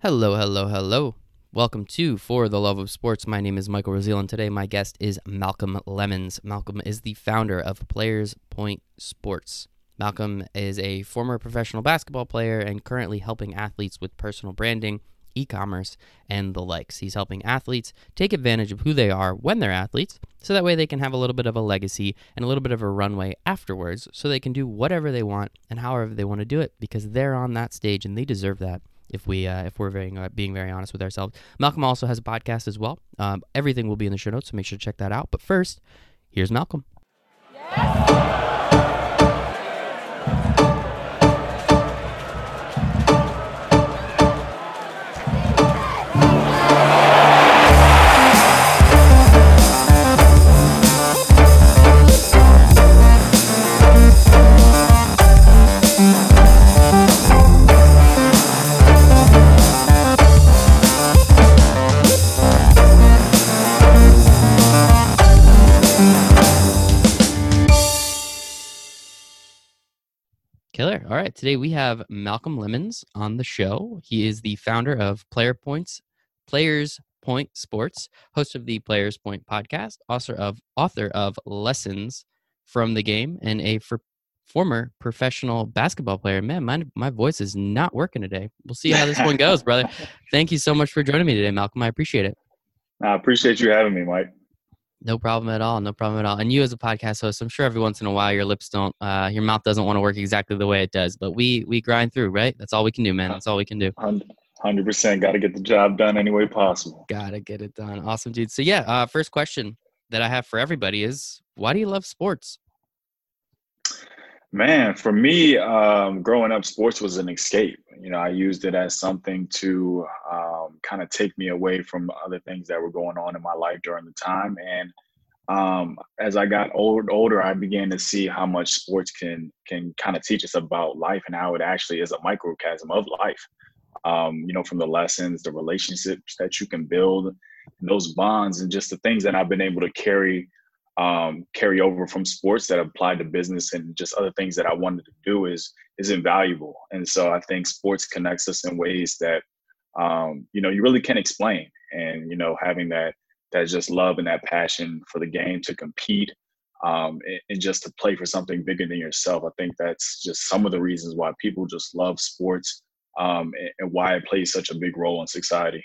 Hello, hello, hello. Welcome to For the Love of Sports. My name is Michael Raziel, and today my guest is Malcolm Lemons. Malcolm is the founder of Players Point Sports. Malcolm is a former professional basketball player and currently helping athletes with personal branding, e commerce, and the likes. He's helping athletes take advantage of who they are when they're athletes, so that way they can have a little bit of a legacy and a little bit of a runway afterwards, so they can do whatever they want and however they want to do it because they're on that stage and they deserve that if we uh, if we're very, uh, being very honest with ourselves. Malcolm also has a podcast as well. Um, everything will be in the show notes, so make sure to check that out. But first, here's Malcolm. Yes. Killer. All right. Today we have Malcolm Lemons on the show. He is the founder of Player Points, Players Point Sports, host of the Players Point podcast, author of author of Lessons from the Game, and a for, former professional basketball player. Man, my my voice is not working today. We'll see how this one goes, brother. Thank you so much for joining me today, Malcolm. I appreciate it. I appreciate you having me, Mike. No problem at all. No problem at all. And you, as a podcast host, I'm sure every once in a while your lips don't, uh, your mouth doesn't want to work exactly the way it does. But we we grind through, right? That's all we can do, man. That's all we can do. Hundred percent. Got to get the job done any way possible. Got to get it done. Awesome, dude. So yeah, uh, first question that I have for everybody is, why do you love sports? Man, for me, um, growing up, sports was an escape. You know, I used it as something to um, kind of take me away from other things that were going on in my life during the time. And um, as I got old, older, I began to see how much sports can can kind of teach us about life and how it actually is a microcosm of life. Um, you know, from the lessons, the relationships that you can build, those bonds, and just the things that I've been able to carry um, carry over from sports that apply to business and just other things that I wanted to do is is invaluable. And so I think sports connects us in ways that um, you know you really can't explain. And you know having that that just love and that passion for the game to compete um, and, and, just to play for something bigger than yourself. I think that's just some of the reasons why people just love sports um, and, and why it plays such a big role in society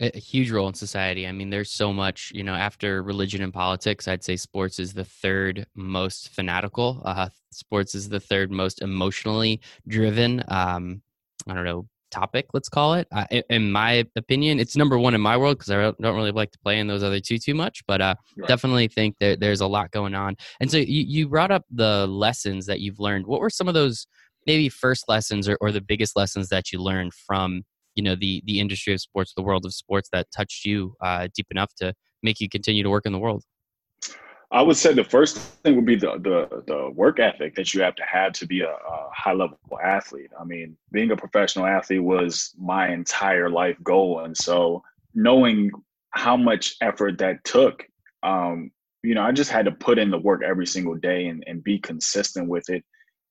a huge role in society. I mean, there's so much, you know, after religion and politics, I'd say sports is the third most fanatical. Uh, sports is the third most emotionally driven. Um, I don't know topic, let's call it. Uh, in my opinion, it's number one in my world because I don't really like to play in those other two too much, but uh, right. definitely think that there's a lot going on. And so you, you brought up the lessons that you've learned. What were some of those maybe first lessons or, or the biggest lessons that you learned from you know the the industry of sports, the world of sports that touched you uh, deep enough to make you continue to work in the world? I would say the first thing would be the the, the work ethic that you have to have to be a, a high level athlete. I mean, being a professional athlete was my entire life goal, and so knowing how much effort that took, um, you know, I just had to put in the work every single day and, and be consistent with it,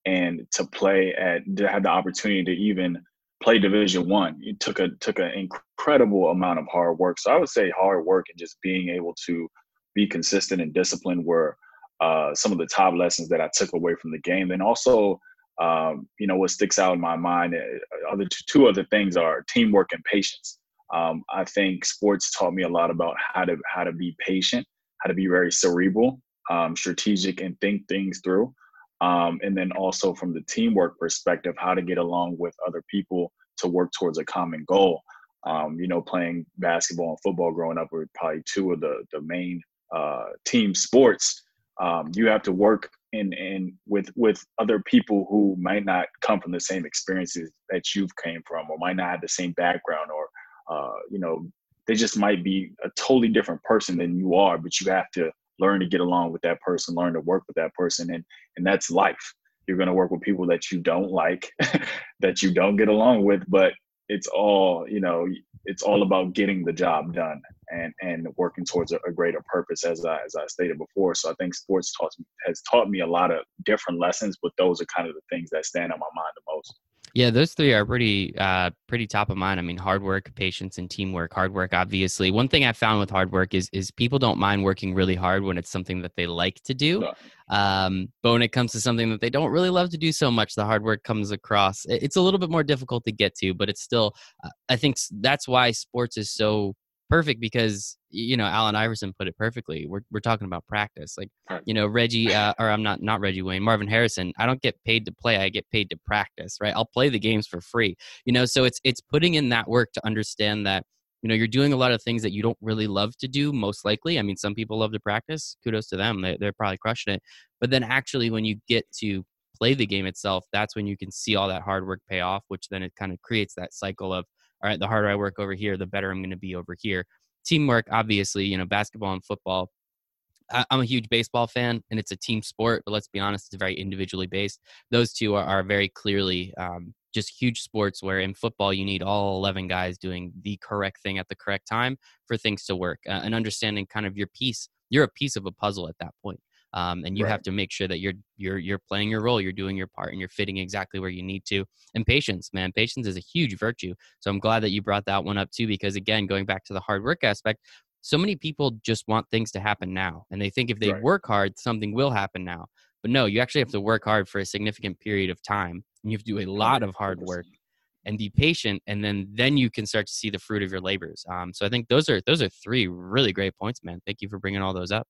and to play at to have the opportunity to even play Division One. It took a took an incredible amount of hard work. So I would say hard work and just being able to be consistent and disciplined were uh, some of the top lessons that I took away from the game. And also, um, you know, what sticks out in my mind, uh, other two other things are teamwork and patience. Um, I think sports taught me a lot about how to how to be patient, how to be very cerebral, um, strategic, and think things through. Um, and then also from the teamwork perspective, how to get along with other people to work towards a common goal. Um, you know, playing basketball and football growing up were probably two of the the main uh, team sports. Um, you have to work in in with with other people who might not come from the same experiences that you've came from, or might not have the same background, or uh, you know, they just might be a totally different person than you are. But you have to learn to get along with that person, learn to work with that person, and and that's life. You're going to work with people that you don't like, that you don't get along with, but it's all you know. It's all about getting the job done and and working towards a, a greater purpose, as I as I stated before. So I think sports taught has taught me a lot of different lessons, but those are kind of the things that stand on my mind the most. Yeah, those three are pretty uh, pretty top of mind. I mean, hard work, patience, and teamwork. Hard work, obviously. One thing I found with hard work is is people don't mind working really hard when it's something that they like to do. Um, but when it comes to something that they don't really love to do so much, the hard work comes across. It's a little bit more difficult to get to, but it's still. Uh, I think that's why sports is so perfect because you know Allen Iverson put it perfectly. We're we're talking about practice, like you know Reggie, uh, or I'm not not Reggie Wayne, Marvin Harrison. I don't get paid to play; I get paid to practice. Right? I'll play the games for free. You know, so it's it's putting in that work to understand that you know you're doing a lot of things that you don't really love to do. Most likely, I mean, some people love to practice. Kudos to them; they, they're probably crushing it. But then actually, when you get to play the game itself, that's when you can see all that hard work pay off, which then it kind of creates that cycle of all right, the harder I work over here, the better I'm going to be over here. Teamwork, obviously, you know, basketball and football. I'm a huge baseball fan, and it's a team sport. But let's be honest, it's very individually based. Those two are, are very clearly um, just huge sports. Where in football, you need all 11 guys doing the correct thing at the correct time for things to work, uh, and understanding kind of your piece. You're a piece of a puzzle at that point um, and you right. have to make sure that you're you're you're playing your role you're doing your part and you're fitting exactly where you need to and patience man patience is a huge virtue so i'm glad that you brought that one up too because again going back to the hard work aspect so many people just want things to happen now and they think if they right. work hard something will happen now but no you actually have to work hard for a significant period of time and you have to do a lot of hard work and be patient and then then you can start to see the fruit of your labors um, so i think those are those are three really great points man thank you for bringing all those up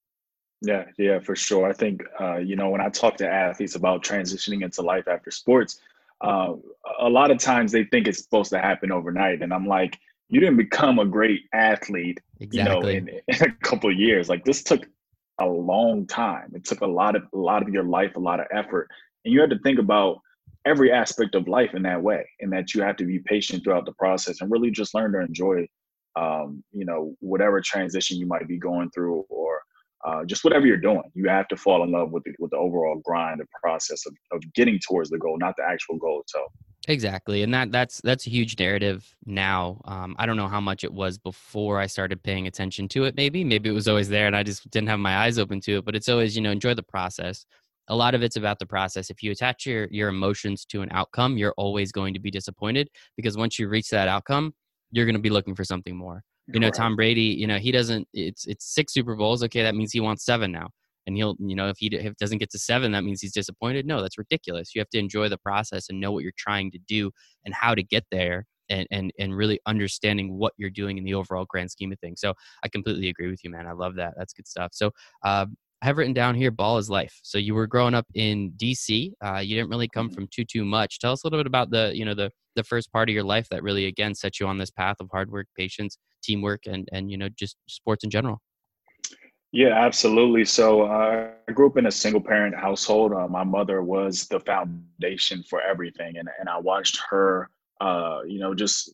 yeah, yeah, for sure. I think uh, you know when I talk to athletes about transitioning into life after sports, uh, a lot of times they think it's supposed to happen overnight, and I'm like, you didn't become a great athlete, exactly. you know, in, in a couple of years. Like this took a long time. It took a lot of a lot of your life, a lot of effort, and you had to think about every aspect of life in that way, and that you have to be patient throughout the process and really just learn to enjoy, um, you know, whatever transition you might be going through or uh, just whatever you're doing, you have to fall in love with the, with the overall grind, the process of, of getting towards the goal, not the actual goal itself. Exactly, and that that's that's a huge narrative now. Um, I don't know how much it was before I started paying attention to it. Maybe maybe it was always there, and I just didn't have my eyes open to it. But it's always you know enjoy the process. A lot of it's about the process. If you attach your your emotions to an outcome, you're always going to be disappointed because once you reach that outcome, you're going to be looking for something more. You know, Tom Brady, you know, he doesn't, it's, it's six Super Bowls. Okay. That means he wants seven now. And he'll, you know, if he if doesn't get to seven, that means he's disappointed. No, that's ridiculous. You have to enjoy the process and know what you're trying to do and how to get there and, and, and really understanding what you're doing in the overall grand scheme of things. So I completely agree with you, man. I love that. That's good stuff. So, uh, I have written down here ball is life. So you were growing up in DC. Uh, you didn't really come mm-hmm. from too too much. Tell us a little bit about the you know the the first part of your life that really again set you on this path of hard work, patience, teamwork, and and you know just sports in general. Yeah, absolutely. So uh, I grew up in a single parent household. Uh, my mother was the foundation for everything, and and I watched her, uh, you know, just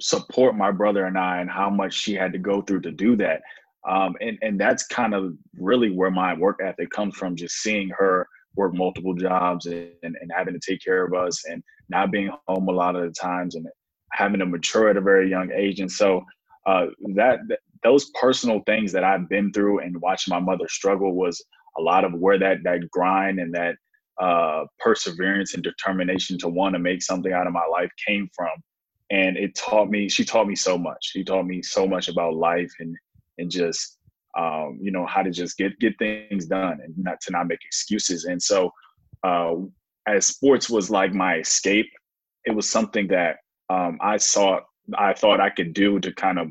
support my brother and I, and how much she had to go through to do that. Um, and and that's kind of really where my work ethic comes from. Just seeing her work multiple jobs and, and, having to take care of us, and not being home a lot of the times, and having to mature at a very young age. And so uh, that, that those personal things that I've been through and watching my mother struggle was a lot of where that that grind and that uh, perseverance and determination to want to make something out of my life came from. And it taught me. She taught me so much. She taught me so much about life and and just um, you know how to just get get things done and not to not make excuses. And so, uh, as sports was like my escape, it was something that um, I saw I thought I could do to kind of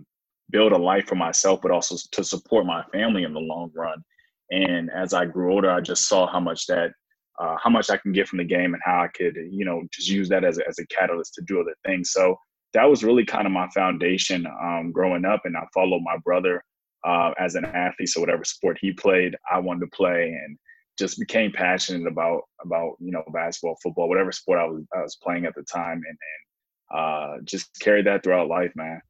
build a life for myself, but also to support my family in the long run. And as I grew older, I just saw how much that uh, how much I can get from the game and how I could, you know, just use that as a, as a catalyst to do other things. So that was really kind of my foundation um, growing up. And I followed my brother uh, as an athlete. So whatever sport he played, I wanted to play, and just became passionate about about you know basketball, football, whatever sport I was I was playing at the time, and and uh, just carried that throughout life, man.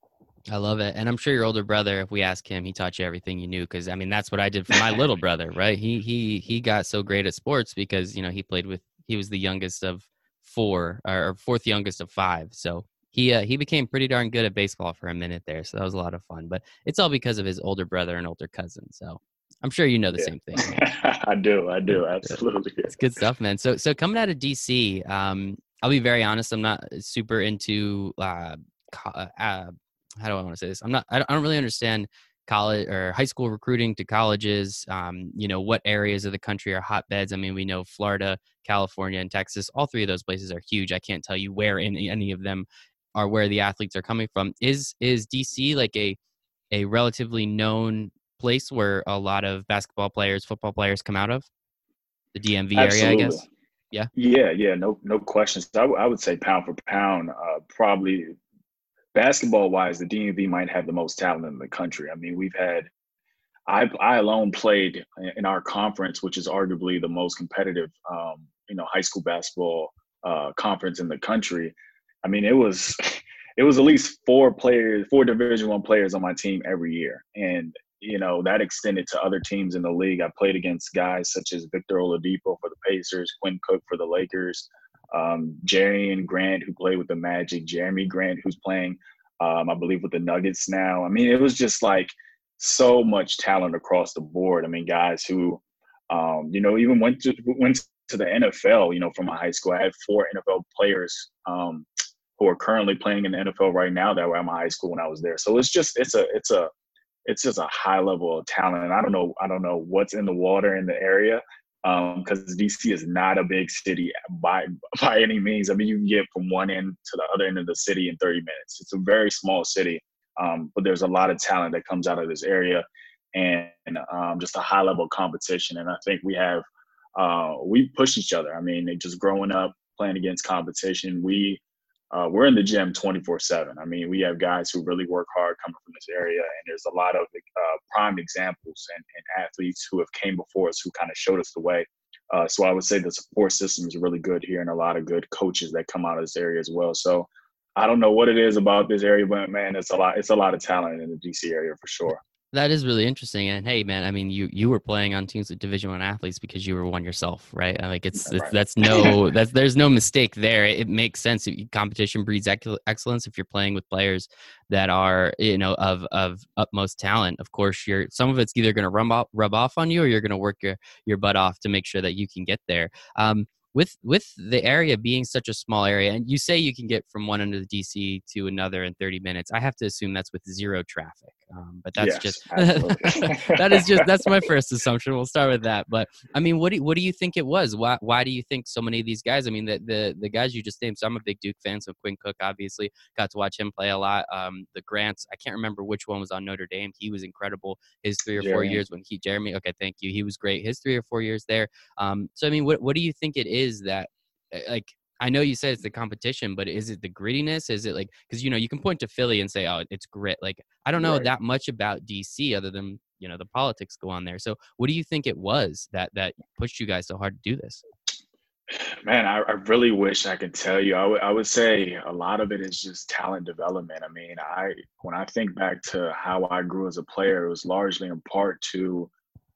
I love it, and I'm sure your older brother, if we ask him, he taught you everything you knew. Because I mean, that's what I did for my little brother, right? He he he got so great at sports because you know he played with he was the youngest of four or fourth youngest of five, so he uh, he became pretty darn good at baseball for a minute there, so that was a lot of fun. But it's all because of his older brother and older cousin. So I'm sure you know the yeah. same thing. I do, I do, absolutely. It's good stuff, man. So so coming out of DC, um, I'll be very honest. I'm not super into uh, uh, uh how do I want to say this? I'm not. I don't really understand college or high school recruiting to colleges. Um, you know what areas of the country are hotbeds. I mean, we know Florida, California, and Texas. All three of those places are huge. I can't tell you where in any of them are where the athletes are coming from. Is is DC like a a relatively known place where a lot of basketball players, football players come out of? The DMV Absolutely. area, I guess. Yeah. Yeah, yeah, no, no questions. I, w- I would say pound for pound, uh, probably basketball wise, the DMV might have the most talent in the country. I mean, we've had, I, I alone played in our conference, which is arguably the most competitive, um, you know, high school basketball uh, conference in the country. I mean, it was, it was at least four players, four Division One players on my team every year, and you know that extended to other teams in the league. I played against guys such as Victor Oladipo for the Pacers, Quinn Cook for the Lakers, um, Jerian Grant who played with the Magic, Jerami Grant who's playing, um, I believe, with the Nuggets now. I mean, it was just like so much talent across the board. I mean, guys who, um, you know, even went to went to the NFL. You know, from my high school, I had four NFL players um, who are currently playing in the NFL right now that were at my high school when I was there. So it's just it's a it's a it's just a high level of talent. And I don't know, I don't know what's in the water in the area because um, DC is not a big city by by any means. I mean, you can get from one end to the other end of the city in 30 minutes. It's a very small city, um, but there's a lot of talent that comes out of this area, and um, just a high level competition. And I think we have uh, we push each other. I mean, just growing up playing against competition, we uh, we're in the gym 24 7. I mean, we have guys who really work hard coming from this area, and there's a lot of uh, prime examples and, and, athletes who have came before us who kind of showed us the way. Uh, so I would say the support system is really good here, and a lot of good coaches that come out of this area as well. So I don't know what it is about this area, but man, it's a lot. It's a lot of talent in the DC area for sure. That is really interesting. And hey, man, I mean, you you were playing on teams with Division One athletes because you were one yourself, right? Like it's, it's that's no that's there's no mistake there. It makes sense. Competition breeds excellence. If you're playing with players that are you know of of utmost talent, of course, you're some of it's either going to rub off rub off on you or you're going to work your your butt off to make sure that you can get there. Um, with with the area being such a small area and you say you can get from one end of the dc to another in 30 minutes i have to assume that's with zero traffic um, but that's yes, just that is just that's my first assumption we'll start with that but i mean what do, what do you think it was why, why do you think so many of these guys i mean the, the the guys you just named so i'm a big duke fan so quinn cook obviously got to watch him play a lot um, the grants i can't remember which one was on notre dame he was incredible his three or jeremy. four years when he jeremy okay thank you he was great his three or four years there um, so i mean what, what do you think it is is that eh, like I know you said it's the competition, but is it the grittiness? Is it like because you know you can point to Philly and say, "Oh, it's grit." Like I don't know right. that much about DC other than you know the politics go on there. So what do you think it was that that pushed you guys so hard to do this? Man, I, I really wish I could tell you. I, w- I would say a lot of it is just talent development. I mean, I when I think back to how I grew as a player, it was largely in part to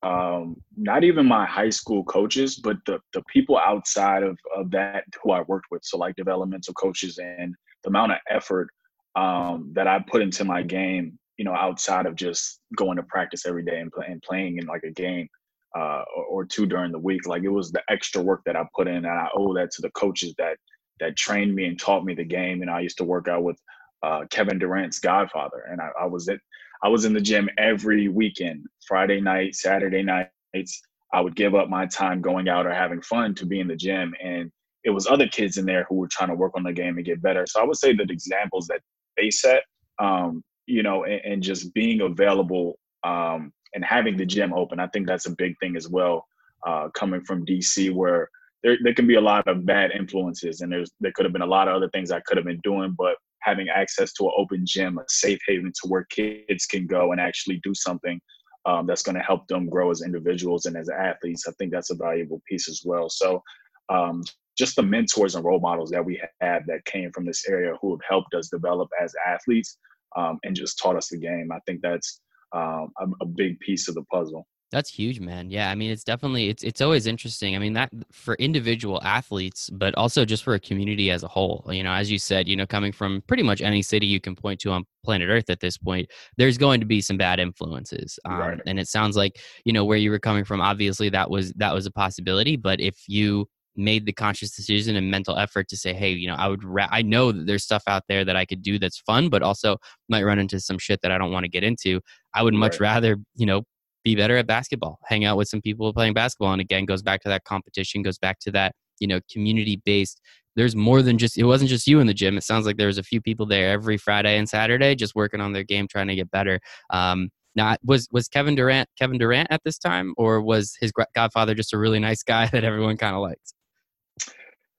um, not even my high school coaches, but the, the people outside of, of that who I worked with. So like developmental coaches and the amount of effort um, that I put into my game, you know, outside of just going to practice every day and, play, and playing in like a game uh, or, or, two during the week. Like it was the extra work that I put in, and I owe that to the coaches that that trained me and taught me the game. And I used to work out with uh, Kevin Durant's godfather, and I, I was at I was in the gym every weekend, Friday night, Saturday nights. I would give up my time going out or having fun to be in the gym. And it was other kids in there who were trying to work on the game and get better. So I would say that examples that they set, um, you know, and, and, just being available um, and having the gym open, I think that's a big thing as well. Uh, coming from DC, where there, there can be a lot of bad influences, and there's there could have been a lot of other things I could have been doing, but having access to an open gym, a safe haven to where kids can go and actually do something um, that's going to help them grow as individuals and as athletes. I think that's a valuable piece as well. So, um, just the mentors and role models that we have that came from this area who have helped us develop as athletes um, and just taught us the game. I think that's um, a, a big piece of the puzzle. That's huge, man. Yeah, I mean, it's definitely it's it's always interesting. I mean, that for individual athletes, but also just for a community as a whole. You know, as you said, you know, coming from pretty much any city you can point to on planet Earth at this point, there's going to be some bad influences. Um, right. And it sounds like you know where you were coming from. Obviously, that was that was a possibility. But if you made the conscious decision and mental effort to say, hey, you know, I would, ra- I know that there's stuff out there that I could do that's fun, but also might run into some shit that I don't want to get into. I would much right. rather, you know, be better at basketball, hang out with some people playing basketball. And again, goes back to that competition, goes back to that, you know, community based. There's more than just, it wasn't just you in the gym. It sounds like there was a few people there every Friday and Saturday just working on their game, trying to get better. Um, not was was Kevin Durant Kevin Durant at this time, or was his godfather just a really nice guy that everyone kind of liked?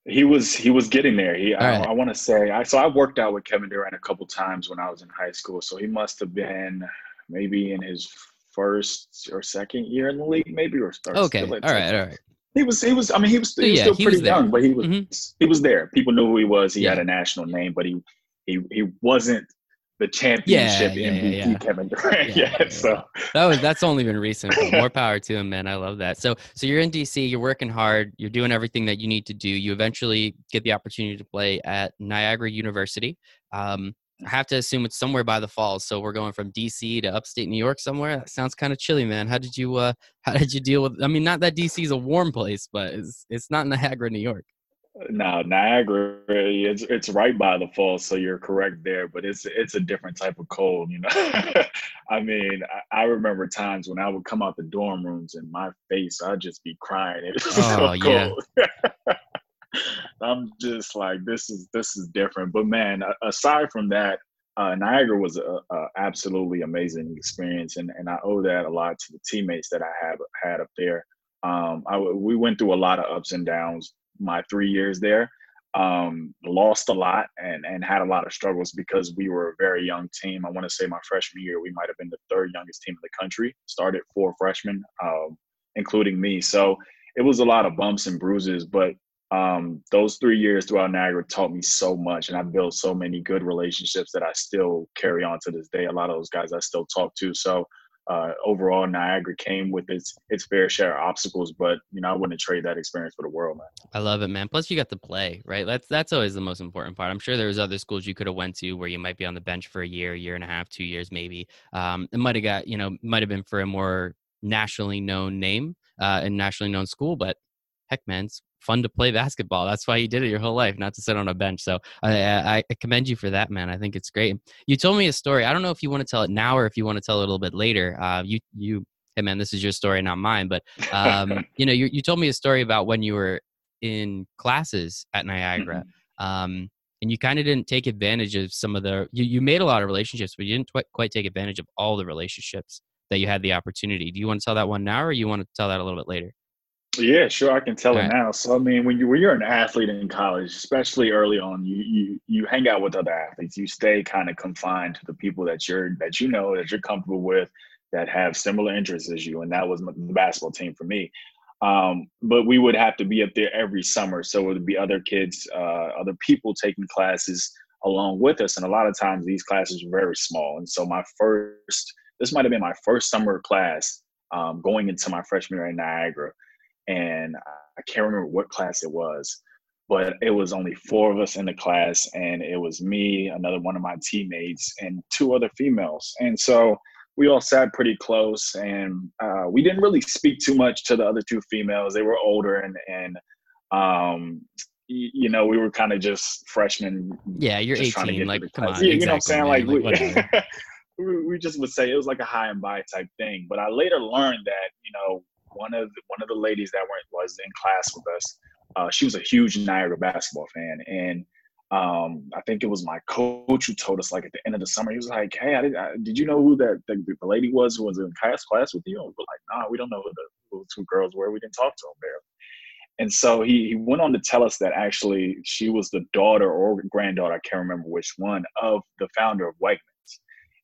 He was he was getting there. He I. I want to say I so I worked out with Kevin Durant a couple times when I was in high school. So he must have been maybe in his first or second year in the league, maybe or start. Okay, all right, all right. He was he was I mean he was, he was yeah, still he pretty was young, but he was mm-hmm. he was there. People knew who he was. He yeah. had a national name, but he he he wasn't the championship yeah, MVP. Kevin Durant yet. So that was that's only been recent. more power to him, man. I love that. So so you're in DC, you're working hard, you're doing everything that you need to do. You eventually get the opportunity to play at Niagara University. Um, I have to assume it's somewhere by the falls. So we're going from DC to upstate New York somewhere. That sounds kind of chilly, man. How did you uh how did you deal with I mean not that DC is a warm place, but it's it's not Niagara, New York. No, Niagara, it's it's right by the falls, so you're correct there. But it's it's a different type of cold, you know. I mean, I, I, remember times when I would come out the dorm rooms and my face, I'd just be crying. It was oh, so cold. Yeah. I'm just like, this is this is different. But man, aside from that, uh, Niagara was a, a, absolutely amazing experience, and and I owe that a lot to the teammates that I have had up there. Um, I, we went through a lot of ups and downs my three years there. Um, lost a lot and and had a lot of struggles because we were a very young team. I want to say my freshman year we might have been the third youngest team in the country. Started four freshmen, um, including me. So it was a lot of bumps and bruises, but um, those three years throughout Niagara taught me so much, and I built so many good relationships that I still carry on to this day. A lot of those guys I still talk to. So uh, overall, Niagara came with its its fair share of obstacles, but you know I wouldn't trade that experience for the world, man. I love it, man. Plus, you got to play, right? That's that's always the most important part. I'm sure there was other schools you could have went to where you might be on the bench for a year, year and a half, two years, maybe. Um, it might have got you know might have been for a more nationally known name uh, and nationally known school, but heck, man, fun to play basketball. That's why you did it your whole life, not to sit on a bench. So I, I, commend you for that, man. I think it's great. You told me a story. I don't know if you want to tell it now or if you want to tell it a little bit later. Uh, you, you, hey man, this is your story, not mine. But um, you know, you, you told me a story about when you were in classes at Niagara. Mm-hmm. Um, and you kind of didn't take advantage of some of the you, you made a lot of relationships but you didn't tw- quite take advantage of all the relationships that you had the opportunity do you want to tell that one now or you want to tell that a little bit later yeah, sure, I can tell All it right. now. So I mean, when you when you're an athlete in college, especially early on, you you you hang out with other athletes. You stay kind of confined to the people that you're that you know that you're comfortable with, that have similar interests as you, and that was the basketball team for me. Um, but we would have to be up there every summer, so it would be other kids, uh, other people taking classes along with us, and a lot of times these classes were very small. And so my first, this might have been my first summer class um, going into my freshman year in Niagara and I can't remember what class it was, but it was only four of us in the class, and it was me, another one of my teammates, and two other females. And so we all sat pretty close, and uh, we didn't really speak too much to the other two females. They were older, and and um, you know, we were kind of just freshmen. Yeah, you're 18. Like, come on. Yeah, exactly, you know what I'm saying? Man. Like, like we, we, just would say it was like a high and by type thing. But I later learned that, you know, one of the, one of the ladies that was in class with us. Uh, she was a huge Niagara basketball fan, and um, I think it was my coach who told us like at the end of the summer, he was like, "Hey, I did, I, did you know who that the, the, lady was who was in class class with you?" And we're like, "Nah, we don't know who the, who two girls were. We didn't talk to them barely." And so he, he went on to tell us that actually she was the daughter or granddaughter, I can't remember which one, of the founder of Wegmans.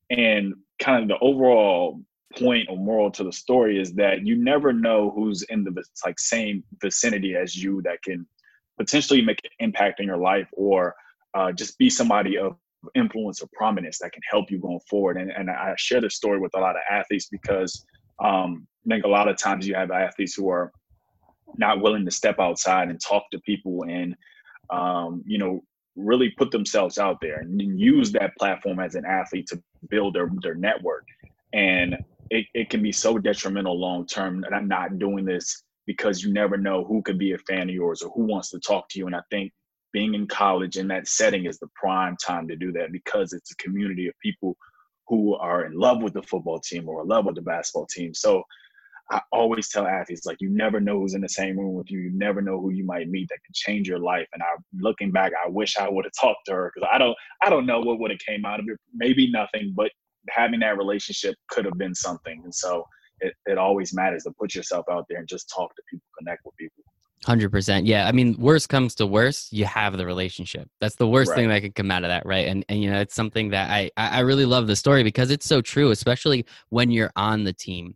And kind of the overall point or moral to the story is that you never know who's in the like same vicinity as you that can potentially make an impact in your life or uh, just be somebody of influence or prominence that can help you going forward. And, and I share this story with a lot of athletes because um, I think a lot of times you have athletes who are not willing to step outside and talk to people and, um, you know, really put themselves out there and use that platform as an athlete to build their, their network. And it, it can be so detrimental long term that I'm not doing this because you never know who could be a fan of yours or who wants to talk to you. And I think being in college in that setting is the prime time to do that because it's a community of people who are in love with the football team or in love with the basketball team. So I always tell athletes like you never know who's in the same room with you. You never know who you might meet that can change your life. And I looking back, I wish I would have talked to her because I don't I don't know what would have came out of it. Maybe nothing, but having that relationship could have been something. And so it, it always matters to put yourself out there and just talk to people, connect with people. Hundred percent. Yeah. I mean, worst comes to worst, you have the relationship. That's the worst right. thing that could come out of that, right? And and you know, it's something that I I really love the story because it's so true, especially when you're on the team.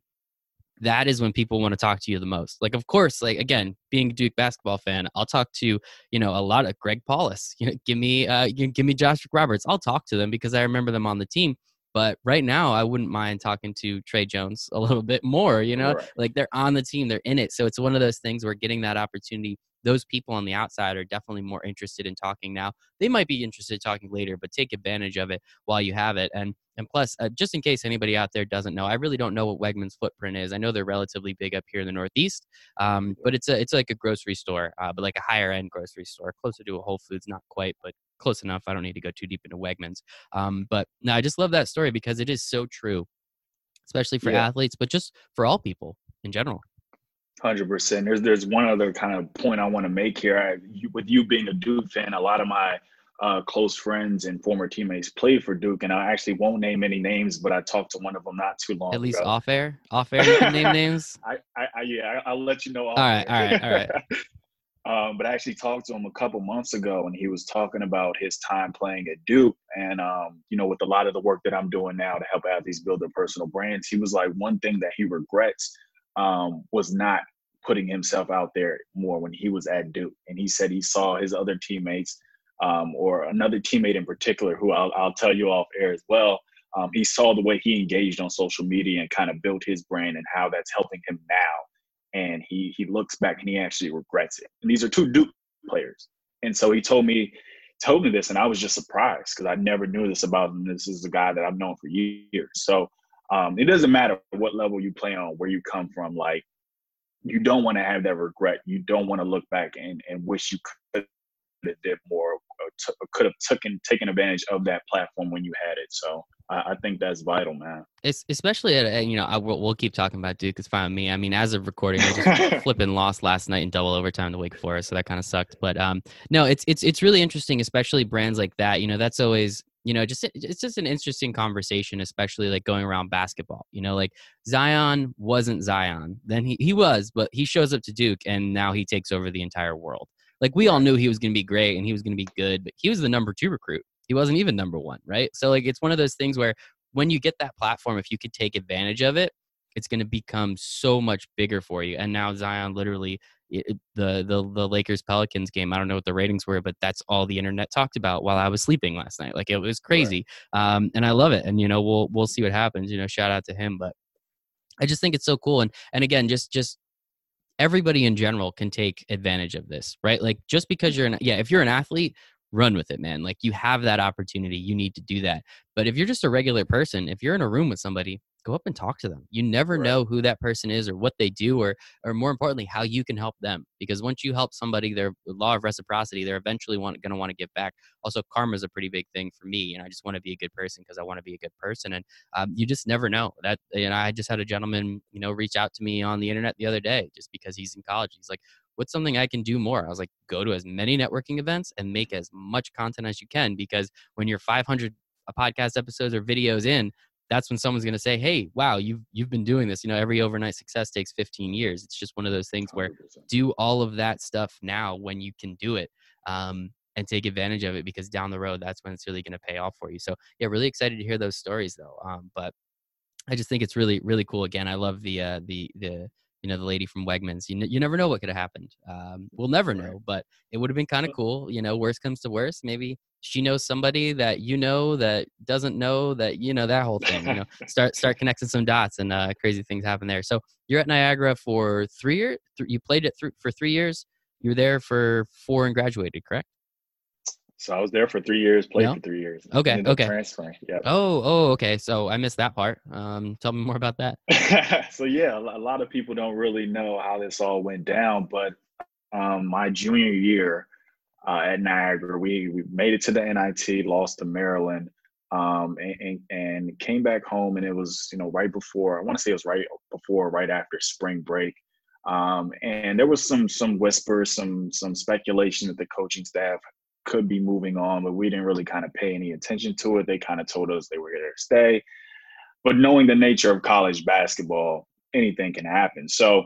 That is when people want to talk to you the most. Like, of course, like again, being a Duke basketball fan, I'll talk to you know a lot of Greg Paulus. You know, give me uh, give me Josh McRoberts. I'll talk to them because I remember them on the team. But right now, I wouldn't mind talking to Tre Jones a little bit more. You know, right. like they're on the team, they're in it. So it's one of those things where getting that opportunity, those people on the outside are definitely more interested in talking now. They might be interested in talking later, but take advantage of it while you have it. And and plus, uh, just in case anybody out there doesn't know, I really don't know what Wegmans' footprint is. I know they're relatively big up here in the Northeast, um, but it's a it's like a grocery store, uh, but like a higher end grocery store, closer to a Whole Foods, not quite, but close enough. I don't need to go too deep into Wegmans. Um, but no, I just love that story because it is so true, especially for yeah. athletes, but just for all people in general. Hundred percent. There's there's one other kind of point I want to make here. I, you, with you being a Duke fan, a lot of my uh, close friends and former teammates played for Duke, and I actually won't name any names, but I talked to one of them not too long. Ago. At least ago. off air, off air, you can name names. I, I, I yeah, I, will let you know. all right, all right, all right. Um, but I actually talked to him a couple months ago, and he was talking about his time playing at Duke, and um, you know, with a lot of the work that I'm doing now to help athletes build their personal brands, he was like, one thing that he regrets um, was not putting himself out there more when he was at Duke, and he said he saw his other teammates, um, or another teammate in particular, who I'll, I'll tell you off air as well. Um, he saw the way he engaged on social media and kind of built his brand and how that's helping him now and he he looks back and he actually regrets it. And these are two Duke players, and so he told me told me this, and I was just surprised because I never knew this about him. This is a guy that I've known for years. So um, it doesn't matter what level you play on, where you come from. Like you don't want to have that regret. You don't want to look back and and wish you could have did more, t- could have taken taken advantage of that platform when you had it. So I, I think that's vital, man. It's especially at you know I, we'll, we'll keep talking about Duke. It's fine with me. I mean, as of recording, I just flipping lost last night in double overtime to Wake Forest, so that kind of sucked. But um, no, it's it's it's really interesting, especially brands like that. You know, that's always you know just it's just an interesting conversation especially like going around basketball you know like zion wasn't zion then he, he was but he shows up to duke and now he takes over the entire world like we all knew he was going to be great and he was going to be good but he was the number two recruit he wasn't even number one, right? So like it's one of those things where when you get that platform, if you could take advantage of it, it's going to become so much bigger for you. And now Zion literally it, the the the Lakers Pelicans game. I don't know what the ratings were, but that's all the internet talked about while I was sleeping last night. Like it was crazy, right. um, and I love it. And you know, we'll we'll see what happens. You know, shout out to him, but I just think it's so cool. And and again, just just everybody in general can take advantage of this, right? Like just because you're an yeah, if you're an athlete, run with it, man. Like you have that opportunity, you need to do that. But if you're just a regular person, if you're in a room with somebody, go up and talk to them. You never right. know who that person is or what they do or or more importantly how you can help them because once you help somebody their law of reciprocity they're eventually want, going to want to give back. Also karma is a pretty big thing for me and I just want to be a good person because I want to be a good person and um, you just never know. That and I just had a gentleman, you know, reach out to me on the internet the other day just because he's in college. He's like, what's something I can do more? I was like, go to as many networking events and make as much content as you can because when you're 500 uh, podcast episodes or videos in, that's when someone's going to say, "Hey, wow, you've you've been doing this. You know, every overnight success takes 15 years. It's just one of those things where 100%. do all of that stuff now when you can do it." Um, and take advantage of it because down the road that's when it's really going to pay off for you so yeah really excited to hear those stories though um, but i just think it's really really cool again i love the uh, the the you know the lady from Wegmans. You n- you never know what could have happened. Um, we'll never know, but it would have been kind of cool. You know, worst comes to worst, maybe she knows somebody that you know that doesn't know that you know that whole thing. You know, start start connecting some dots, and uh, crazy things happen there. So you're at Niagara for three years. Th- you played it th- for three years. You were there for four and graduated, correct? So I was there for three years, played no? for three years. Okay. Okay. Transferring. Yeah. Oh, oh, okay. So I missed that part. Um, tell me more about that. so yeah, a lot of people don't really know how this all went down, but um, my junior year uh, at Niagara, we we made it to the NIT, lost to Maryland, um, and, and, and came back home, and it was you know right before I want to say it was right before, right after spring break. Um, and there was some some whispers, some some speculation that the coaching staff could be moving on, but we didn't really kind of pay any attention to it. They kind of told us they were here to stay. But knowing the nature of college basketball, anything can happen. So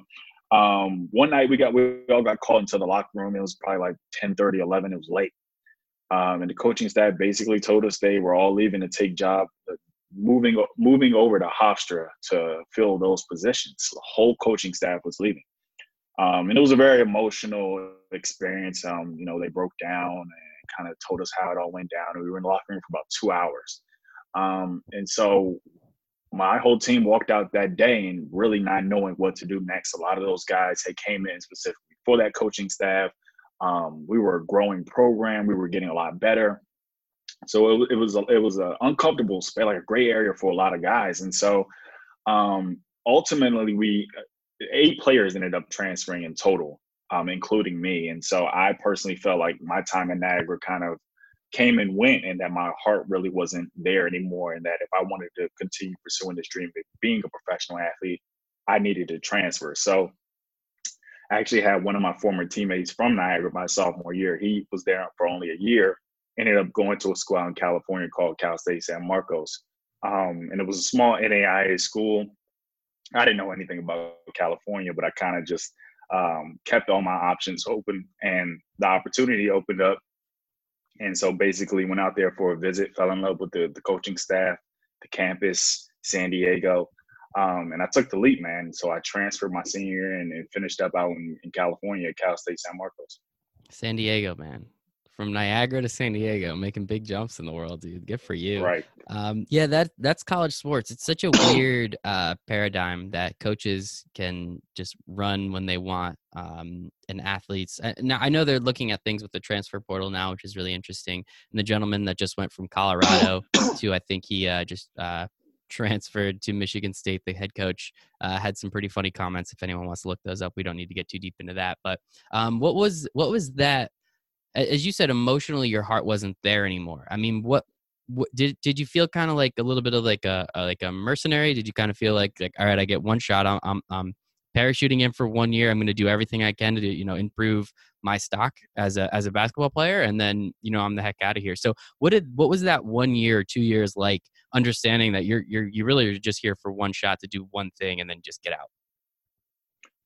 um, one night we got we all got called into the locker room. It was probably like 10, 30, 11. It was late. Um, and the coaching staff basically told us they were all leaving to take job, uh, moving moving over to Hofstra to fill those positions. The whole coaching staff was leaving. Um, and it was a very emotional experience. Um, you know, they broke down and kind of told us how it all went down. And we were in the locker room for about two hours. Um, and so my whole team walked out that day and really not knowing what to do next. A lot of those guys had came in specifically for that coaching staff. Um, we were a growing program. We were getting a lot better. So it, it was a, it was an uncomfortable space, like a gray area for a lot of guys. And so um, ultimately, we eight players ended up transferring in total, um, including me. And so I personally felt like my time in Niagara kind of came and went, and that my heart really wasn't there anymore. And that if I wanted to continue pursuing this dream of being a professional athlete, I needed to transfer. So I actually had one of my former teammates from Niagara my sophomore year. He was there for only a year, ended up going to a school in California called Cal State San Marcos. Um, and it was a small NAIA school. I didn't know anything about California, but I kind of just um, kept all my options open, and the opportunity opened up. And so basically, went out there for a visit, fell in love with the, the coaching staff, the campus, San Diego, um, and I took the leap, man. So I transferred my senior year and, and finished up out in, in California at Cal State San Marcos. San Diego, man from Niagara to San Diego, making big jumps in the world, dude. Good for you. Right. Um, yeah, that that's college sports. It's such a weird uh, paradigm that coaches can just run when they want, um, and athletes. Uh, now I know they're looking at things with the transfer portal now, which is really interesting. And the gentleman that just went from Colorado to, I think he uh, just uh, transferred to Michigan State, the head coach, uh, had some pretty funny comments. If anyone wants to look those up, we don't need to get too deep into that. But um, what was what was that as you said, emotionally, your heart wasn't there anymore. I mean, what, what did did you feel kind of like a little bit of like a, a, like a mercenary? Did you kind of feel like like all right, I get one shot. I'm I'm, I'm parachuting in for one year. I'm going to do everything I can to you know improve my stock as a as a basketball player, and then you know I'm the heck out of here. So what did what was that one year or two years like? Understanding that you're you're you really are just here for one shot to do one thing and then just get out.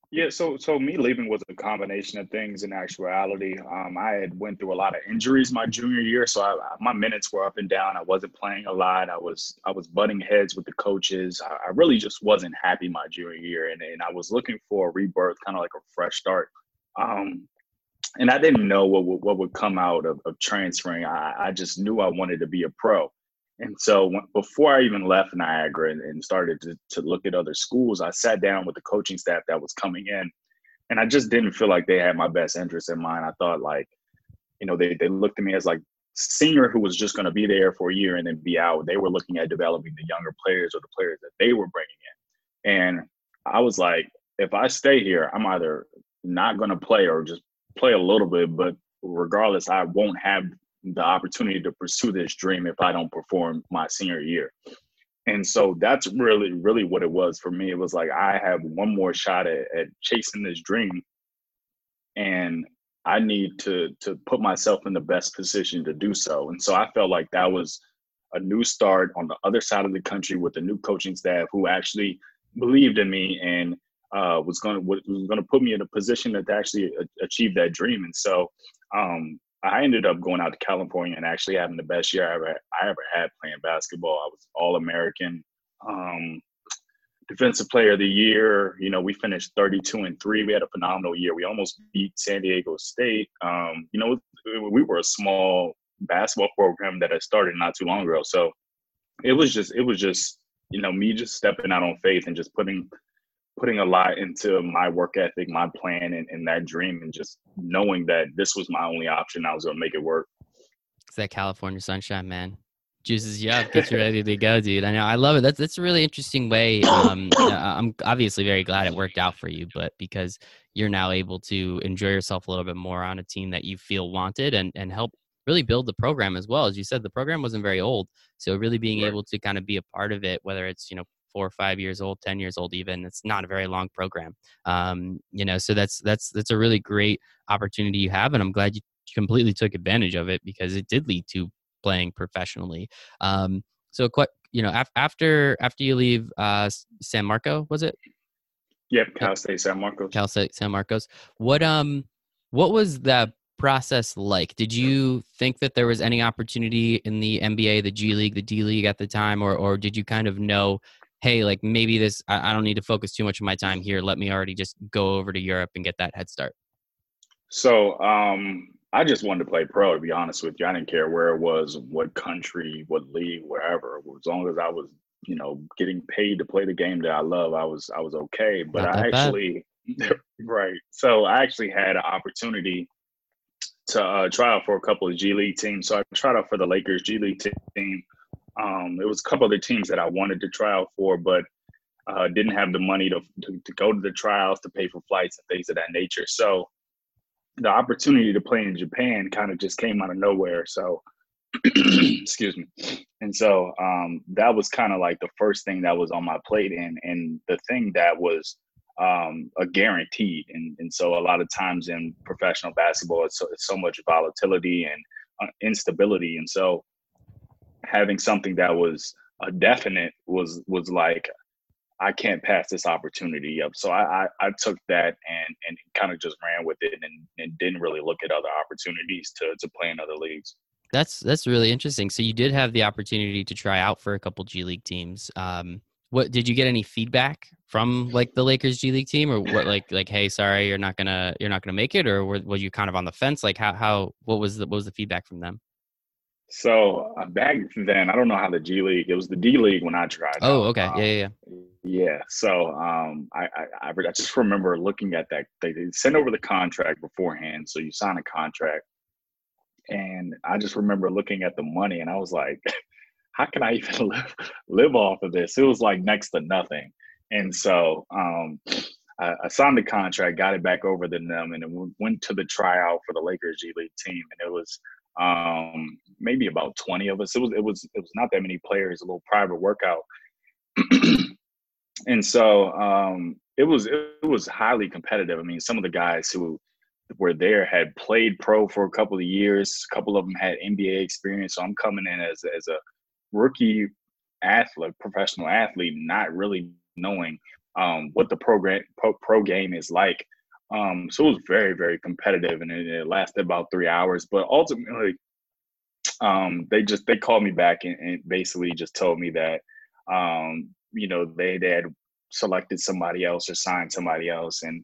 Yeah, so so me leaving was a combination of things. In actuality, um, I had went through a lot of injuries my junior year, so I, my minutes were up and down. I wasn't playing a lot. I was I was butting heads with the coaches. I, I really just wasn't happy my junior year, and, and I was looking for a rebirth, kind of like a fresh start. Um, and I didn't know what would, what would come out of, of transferring. I, I just knew I wanted to be a pro. And so when, before I even left Niagara and, and started to, to look at other schools, I sat down with the coaching staff that was coming in, and I just didn't feel like they had my best interest in mind. I thought like, you know, they they looked at me as like senior who was just going to be there for a year and then be out. They were looking at developing the younger players or the players that they were bringing in, and I was like, if I stay here, I'm either not going to play or just play a little bit, but regardless, I won't have the opportunity to pursue this dream if I don't perform my senior year. And so that's really, really what it was for me. It was like I have one more shot at, at chasing this dream, and I need to to put myself in the best position to do so. And so I felt like that was a new start on the other side of the country with a new coaching staff who actually believed in me and uh, was going to was going to put me in a position to actually achieve that dream. And so um, I ended up going out to California and actually having the best year I ever I ever had playing basketball. I was All American, um, Defensive Player of the Year. You know, we finished 32 and three. We had a phenomenal year. We almost beat San Diego State. Um, you know, we were a small basketball program that had started not too long ago. So it was just it was just you know me just stepping out on faith and just putting putting a lot into my work ethic, my plan, and, and that dream, and just knowing that this was my only option. I was going to make it work. that California sunshine, man. Juices you up, gets you ready to go, dude. I know, I love it. That's that's a really interesting way. Um, I'm obviously very glad it worked out for you, but because you're now able to enjoy yourself a little bit more on a team that you feel wanted and and help really build the program as well. As you said, the program wasn't very old, so really being right. able to kind of be a part of it, whether it's you know four or five years old, ten years old, even it's not a very long program. Um, you know, so that's that's that's a really great opportunity you have, and I'm glad you completely took advantage of it because it did lead to playing professionally. Um, so, quite you know, af- after after you leave uh, San Marco, was it? Yep, Cal State San Marcos. Cal State San Marcos. What um, what was that process like? Did you think that there was any opportunity in the NBA, the G League, the D League at the time, or or did you kind of know, hey, like maybe this I, I don't need to focus too much of my time here. Let me already just go over to Europe and get that head start. So um, I just wanted to play pro. To be honest with you, I didn't care where it was, what country, what league, wherever. As long as I was, you know, getting paid to play the game that I love, I was I was okay. But I actually, right. So I actually had an opportunity to uh, try out for a couple of G League teams. So I tried out for the Lakers G League team. Um, it was a couple of the teams that I wanted to try out for, but uh, didn't have the money to, to, to go to the trials, to pay for flights and things of that nature. So the opportunity to play in Japan kind of just came out of nowhere. So, excuse me. And so um, that was kind of like the first thing that was on my plate, and and the thing that was um, a guaranteed. And and so a lot of times in professional basketball, it's so, it's so much volatility and uh, instability, and so having something that was a definite was was like I can't pass this opportunity up. So I, I, I took that and, and kind of just ran with it and, and didn't really look at other opportunities to, to play in other leagues. That's that's really interesting. So you did have the opportunity to try out for a couple G League teams. Um, what did you get any feedback from like the Lakers G League team, or what? Like like, hey, sorry, you're not gonna you're not gonna make it, or were, were you kind of on the fence? Like how how what was the what was the feedback from them? So uh, back then, I don't know how the G League. It was the D League when I tried. Oh, okay, um, yeah, yeah, yeah. Yeah. So um, I, I, I just remember looking at that. They, they sent over the contract beforehand, so you sign a contract, and I just remember looking at the money, and I was like, how can I even live live off of this? It was like next to nothing, and so um, I, I signed the contract, got it back over to them, and then went to the tryout for the Lakers G League team, and it was um, maybe about 20 of us. It was it was it was not that many players, a little private workout. and so um, it was it was highly competitive. I mean, some of the guys who were there had played pro for a couple of years. A couple of them had NBA experience. So I'm coming in as as a rookie athlete, professional athlete, not really knowing um, what the program pro, pro game is like. Um, so it was very, very competitive, and it, it lasted about three hours. But ultimately, um, they just they called me back and, and basically just told me that um, you know they they had selected somebody else or signed somebody else, and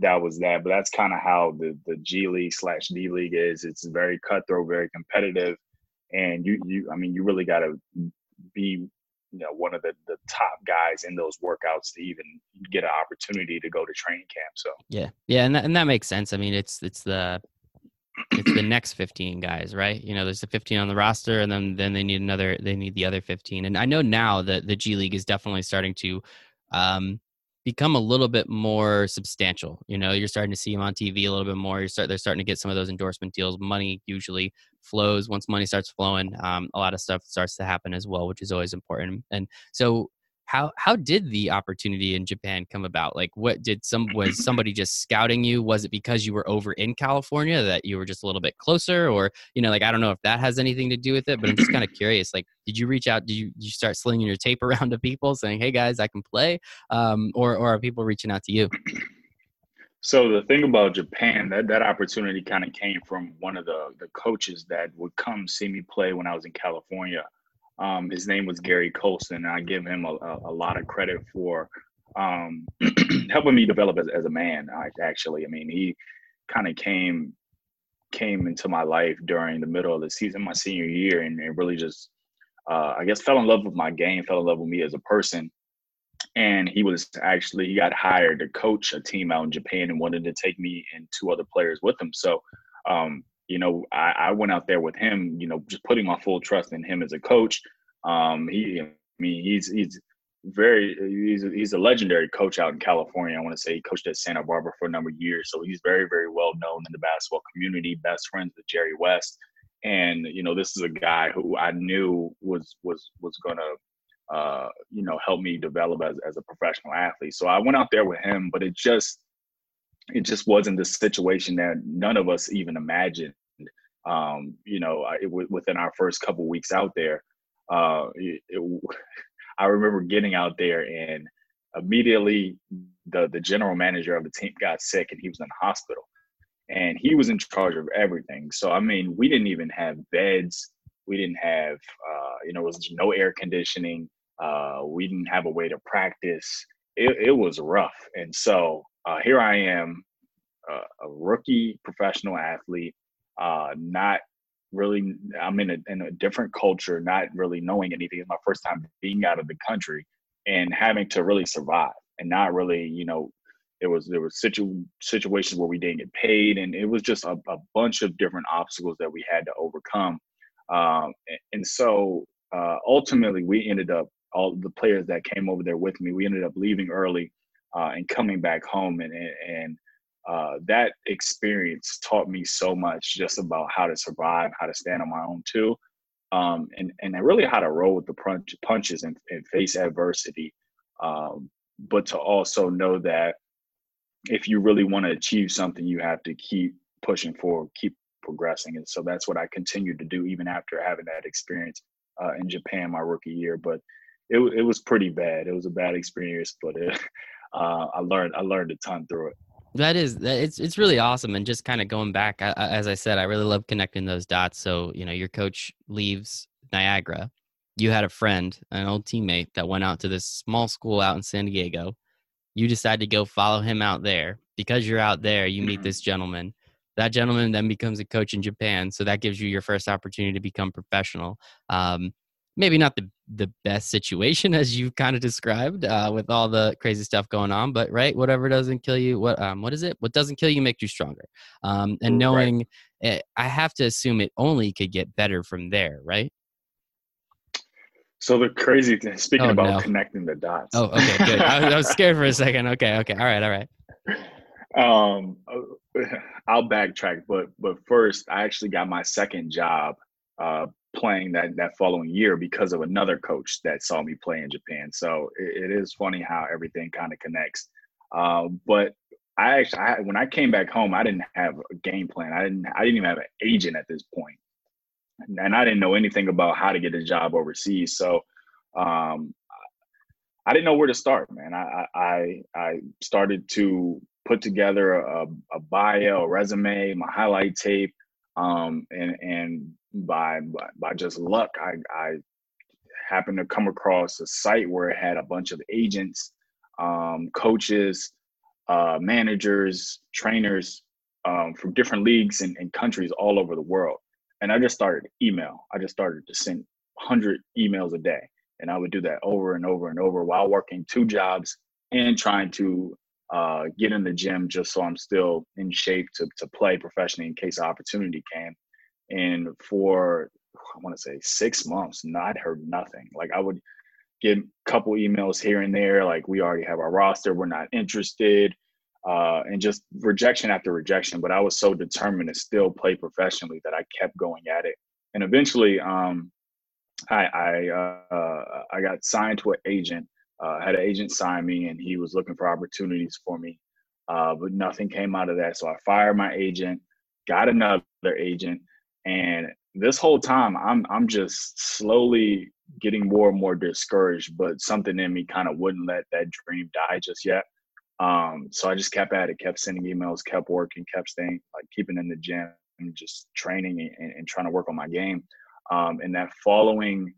that was that. But that's kind of how the the G League slash D League is. It's very cutthroat, very competitive, and you you I mean you really got to be you know one of the the top guys in those workouts to even get an opportunity to go to training camp so. Yeah yeah and that, and that makes sense i mean it's it's the it's the next 15 guys right? You know there's the 15 on the roster and then then they need another they need the other 15 and i know now that the g league is definitely starting to um become a little bit more substantial. You know, you're starting to see them on TV a little bit more. You start they're starting to get some of those endorsement deals. Money usually flows once money starts flowing. Um, a lot of stuff starts to happen as well, which is always important. And so, how how did the opportunity in Japan come about? Like, what did some was somebody just scouting you? Was it because you were over in California that you were just a little bit closer, or you know, like I don't know if that has anything to do with it, but I'm just kind of curious. Like, did you reach out? Did you you start slinging your tape around to people saying, "Hey guys, I can play," um, or or are people reaching out to you? So the thing about Japan, that that opportunity kind of came from one of the the coaches that would come see me play when I was in California um, his name was Gary Colson. I give him a, a, a lot of credit for um, helping me develop as, as a man. I, Actually, I mean, he kind of came came into my life during the middle of the season, my senior year, and, and really just, uh, I guess, fell in love with my game, fell in love with me as a person. And he was actually he got hired to coach a team out in Japan and wanted to take me and two other players with him. So um, you know, I, I went out there with him, you know, just putting my full trust in him as a coach. Um, he, I mean, he's he's very he's a, he's a legendary coach out in California. I want to say he coached at Santa Barbara for a number of years, so he's very very well known in the basketball community. Best friends with Jerry West, and you know this is a guy who I knew was was was gonna uh, you know help me develop as as a professional athlete. So I went out there with him, but it just it just wasn't the situation that none of us even imagined. Um, you know, it, within our first couple weeks out there, uh, it, it, I remember getting out there and immediately the the general manager of the team got sick and he was in the hospital and he was in charge of everything. So i mean we didn't even have beds we didn't have uh, you know was no air conditioning uh, we didn't have a way to practice. It, it was rough. And so uh, here i am a rookie professional athlete uh, not really i'm in a, in a different culture not really knowing anything. It's my first time being out of the country and having to really survive and not really you know there was there were situ- situations where we didn't get paid and it was just a, a bunch of different obstacles that we had to overcome. Um, and, and, so uh, ultimately we ended up all the players that came over there with me we ended up leaving early uh, and coming back home and and uh, that experience taught me so much just about how to survive, how to stand on my own too, um, and and really how to roll with the punch, punches and, and face adversity. Um, but to also know that if you really want to achieve something, you have to keep pushing forward, keep progressing, and so that's what I continued to do even after having that experience uh, in Japan my rookie year. But it it was pretty bad. It was a bad experience, but it, uh, I learned I learned a ton through it. That is, it's it's really awesome, and just kind of going back, I, as I said, I really love connecting those dots. So you know, your coach leaves Niagara, you had a friend, an old teammate that went out to this small school out in San Diego. You decide to go follow him out there because you're out there. You meet mm-hmm. this gentleman. That gentleman then becomes a coach in Japan, so that gives you your first opportunity to become professional. Um, maybe not the the best situation as you've kind of described uh, with all the crazy stuff going on but right whatever doesn't kill you what um what is it? What doesn't kill you makes you stronger. Um and knowing right. Eh, it, i have to assume it only could get better from there right? So the crazy thing speaking oh, about no. connecting the dots. Oh okay good. I, was, I was scared for a second. Okay okay. All right all right. Um i'll backtrack but but first i actually got my second job uh, playing that that following year because of another coach that saw me play in Japan. So it, it is funny how everything kind of connects. Uh, but I actually, I, when I came back home, I didn't have a game plan. I didn't, I didn't even have an agent at this point, and I didn't know anything about how to get a job overseas. So um, I didn't know where to start, man. I, I, I started to put together a, a bio, a resume, my highlight tape, um, and and by, by just luck, I I happened to come across a site where it had a bunch of agents, um, coaches, uh, managers, trainers um, from different leagues and, and countries all over the world. And I just started email. I just started to send 100 emails a day. And I would do that over and over and over while working two jobs and trying to uh, get in the gym just so I'm still in shape to, to play professionally in case opportunity came. And for, I want to say six months, not heard nothing. Like I would get a couple emails here and there, like we already have our roster, we're not interested, uh, and just rejection after rejection. But I was so determined to still play professionally that I kept going at it. And eventually, um, I I, uh, I got signed to an agent uh, had an agent sign me and he was looking for opportunities for me. Uh, but nothing came out of that. So I fired my agent, got another agent, and this whole time I'm I'm just slowly getting more and more discouraged. But something in me kind of wouldn't let that dream die just yet. Um, so I just kept at it, kept sending emails, kept working, kept staying like keeping in the gym, just training and, and trying to work on my game. Um, and that following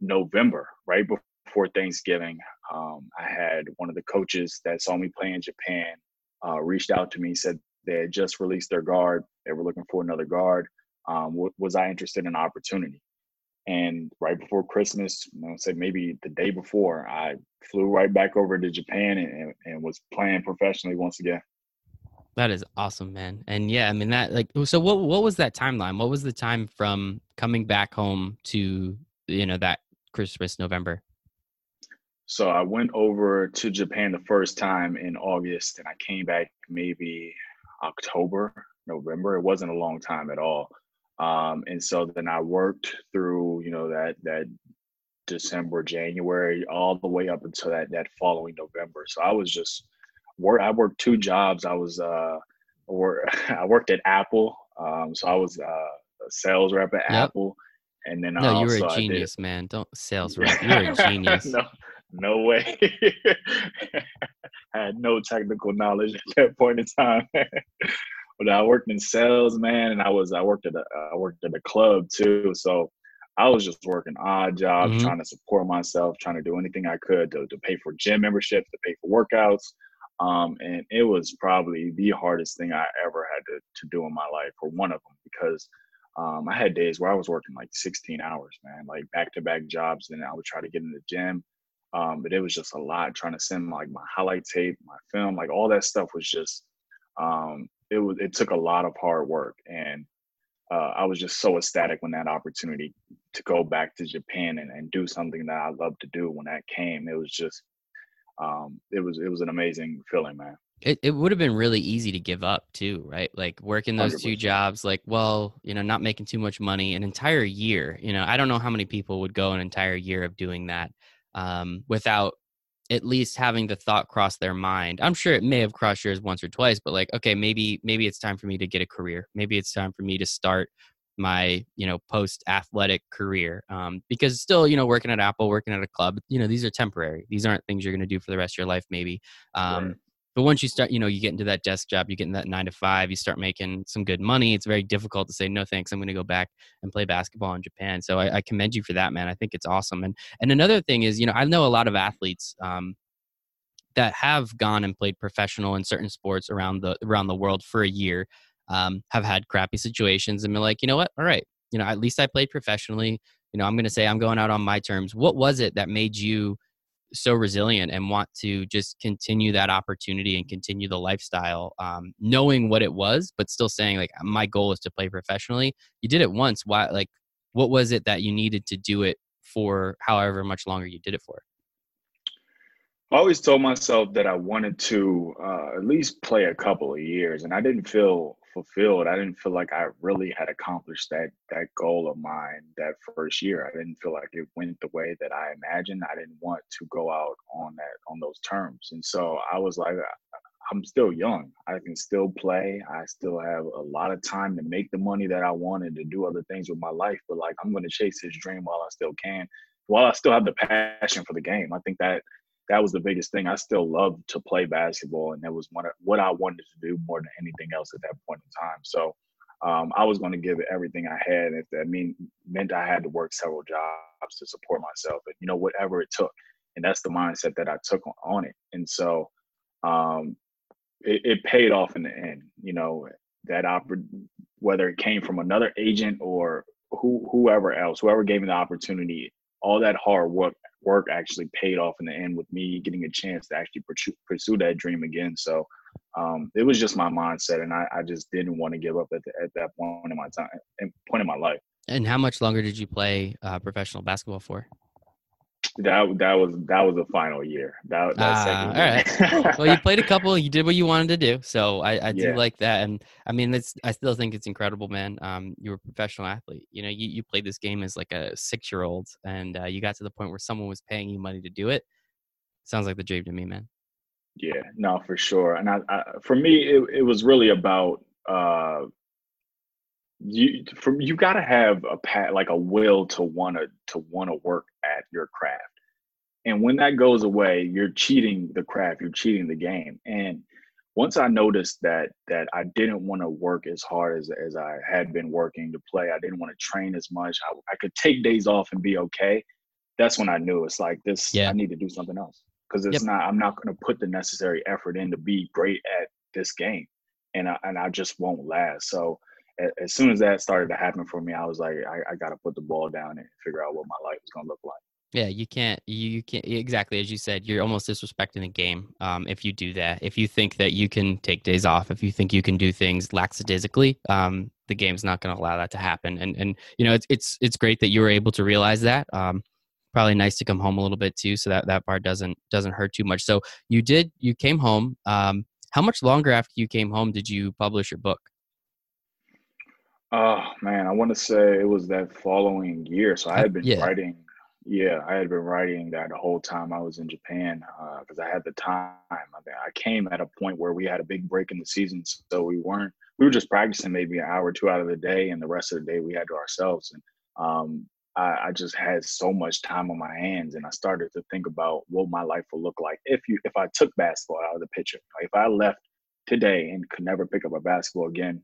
November, right before Thanksgiving, um, I had one of the coaches that saw me play in Japan uh, reached out to me, said they had just released their guard. They were looking for another guard. Um, w- was I interested in opportunity? And right before Christmas, I would say maybe the day before, I flew right back over to Japan and, and was playing professionally once again. That is awesome, man. And yeah, I mean that like so what what was that timeline? What was the time from coming back home to you know that Christmas November? So I went over to Japan the first time in August and I came back maybe October, November. It wasn't a long time at all. Um, and so then I worked through, you know, that that December, January, all the way up until that that following November. So I was just work. I worked two jobs. I was uh, or I worked at Apple. Um, so I was uh, a sales rep at yep. Apple, and then no, you were a genius, man. Don't sales rep. You're a genius. no, no way. I had no technical knowledge at that point in time. But I worked in sales, man, and I was I worked at a I worked at a club too. So I was just working odd jobs, mm-hmm. trying to support myself, trying to do anything I could to, to pay for gym memberships, to pay for workouts. Um, and it was probably the hardest thing I ever had to, to do in my life, or one of them, because um, I had days where I was working like 16 hours, man, like back to back jobs. And I would try to get in the gym. Um, but it was just a lot trying to send like my highlight tape, my film, like all that stuff was just, um, it was, it took a lot of hard work. And uh, I was just so ecstatic when that opportunity to go back to Japan and, and do something that I love to do when that came. It was just, um, it was, it was an amazing feeling, man. It, it would have been really easy to give up too, right? Like working those 100%. two jobs, like, well, you know, not making too much money, an entire year. You know, I don't know how many people would go an entire year of doing that um, without at least having the thought cross their mind. I'm sure it may have crossed yours once or twice, but like, okay, maybe maybe it's time for me to get a career. Maybe it's time for me to start my you know post athletic career um, because still you know working at apple working at a club you know these are temporary these aren't things you're going to do for the rest of your life maybe um. But once you start you know you get into that desk job you get in that nine to five you start making some good money it's very difficult to say no thanks i'm going to go back and play basketball in japan so I, I, commend you for that man i think it's awesome and and another thing is you know i know a lot of athletes um, that have gone and played professional in certain sports around the around the world for a year um, have had crappy situations and been like, you know what? All right, you know, at least I played professionally. You know, I'm going to say I'm going out on my terms. What was it that made you so resilient and want to just continue that opportunity and continue the lifestyle, um, knowing what it was, but still saying like my goal is to play professionally. You did it once. Why? Like, what was it that you needed to do it for? However much longer you did it for? I always told myself that I wanted to uh, at least play a couple of years, and I didn't feel fulfilled. I didn't feel like I really had accomplished that that goal of mine that first year. I didn't feel like it went the way that I imagined. I didn't want to go out on that on those terms, and so I was like, I'm still young. I can still play. I still have a lot of time to make the money that I wanted to do other things with my life. But like, I'm going to chase this dream while I still can, while I still have the passion for the game. I think that that was the biggest thing. I still loved to play basketball, and that was one of, what I wanted to do more than anything else at that point in time. So um, I was going to give it everything I had. If that mean meant I had to work several jobs to support myself, but you know whatever it took, and that's the mindset that I took on, on it. And so um, it, it, paid off in the end. You know that oppor- whether it came from another agent or who whoever else, whoever gave me the opportunity, all that hard work work actually paid off in the end with me getting a chance to actually pursue, that dream again. So um, it was just my mindset, and I, I just didn't want to give up at, the, at that point in my time, and point in my life. And how much longer did you play uh, professional basketball for? That that was that was the final year. That, that uh, all right. well, you played a couple. You did what you wanted to do. So I, I do yeah. like that. And I mean, it's I still think it's incredible, man. Um, you were a professional athlete. You know, you, you played this game as like a six year old, and uh, you got to the point where someone was paying you money to do it. Sounds like the dream to me, man. Yeah, no, for sure. And I, I for me, it, it was really about uh, you from you got to have a pat like a will to want to to want to work at your craft. And when that goes away you're cheating the craft you're cheating the game. And once i noticed that that i didn't want to work as hard as as i had been working to play i didn't want to train as much I, I could take days off and be okay that's when i knew it's like this yeah. i need to do something else. Because it's yep. not i'm not going to put the necessary effort in to be great at this game. And I, and I just won't last. So as soon as that started to happen for me, I was like, I, I got to put the ball down and figure out what my life is going to look like. Yeah, you can't. You can't exactly as you said. You're almost disrespecting the game um, if you do that. If you think that you can take days off, if you think you can do things lackadaisically, um, the game's not going to allow that to happen. And and you know it's it's it's great that you were able to realize that. Um, probably nice to come home a little bit too, so that that part doesn't doesn't hurt too much. So you did. You came home. Um, how much longer after you came home did you publish your book? Oh man, I want to say it was that following year. So I had been yeah. writing yeah, I had been writing that the whole time I was in Japan because uh, I had the time. I, mean, I came at a point where we had a big break in the season, so we weren't. We were just practicing maybe an hour or two out of the day, and the rest of the day we had to ourselves. And um, I, I, just had so much time on my hands, and I started to think about what my life would look like if you if I took basketball out of the picture. Like if I left today and could never pick up a basketball again,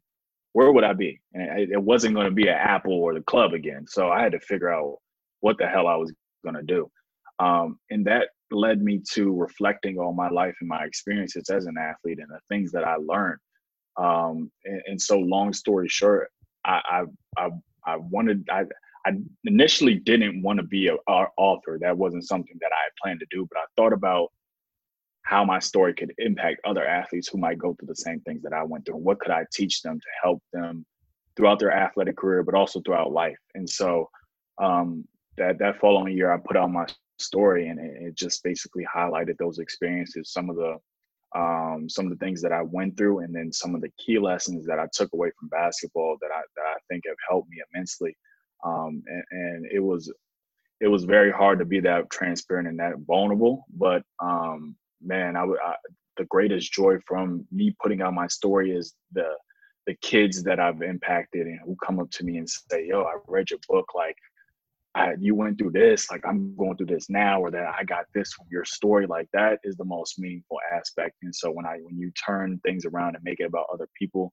where would I be? And it, it wasn't going to be an Apple or the club again. So I had to figure out what the hell I was going to do. Um, and that led me to reflecting on my life and my experiences as an athlete and the things that I learned. Um, and, and, so, long story short, I I I, I wanted I. I initially didn't want to be an author. That wasn't something that I had planned to do, but I thought about how my story could impact other athletes who might go through the same things that I went through. What could I teach them to help them throughout their athletic career, but also throughout life? And so um, that that following year, I put out my story, and it, it just basically highlighted those experiences, some of the um, some of the things that I went through, and then some of the key lessons that I took away from basketball that I that I think have helped me immensely. Um, and, and, it was it was very hard to be that transparent and that vulnerable, but um, man, I would the greatest joy from me putting out my story is the the kids that I've impacted and who come up to me and say, "Yo, I read your book. Like, I, you went through this, like I'm going through this now, or that I got this from your story. Like that is the most meaningful aspect. And so when I when you turn things around and make it about other people,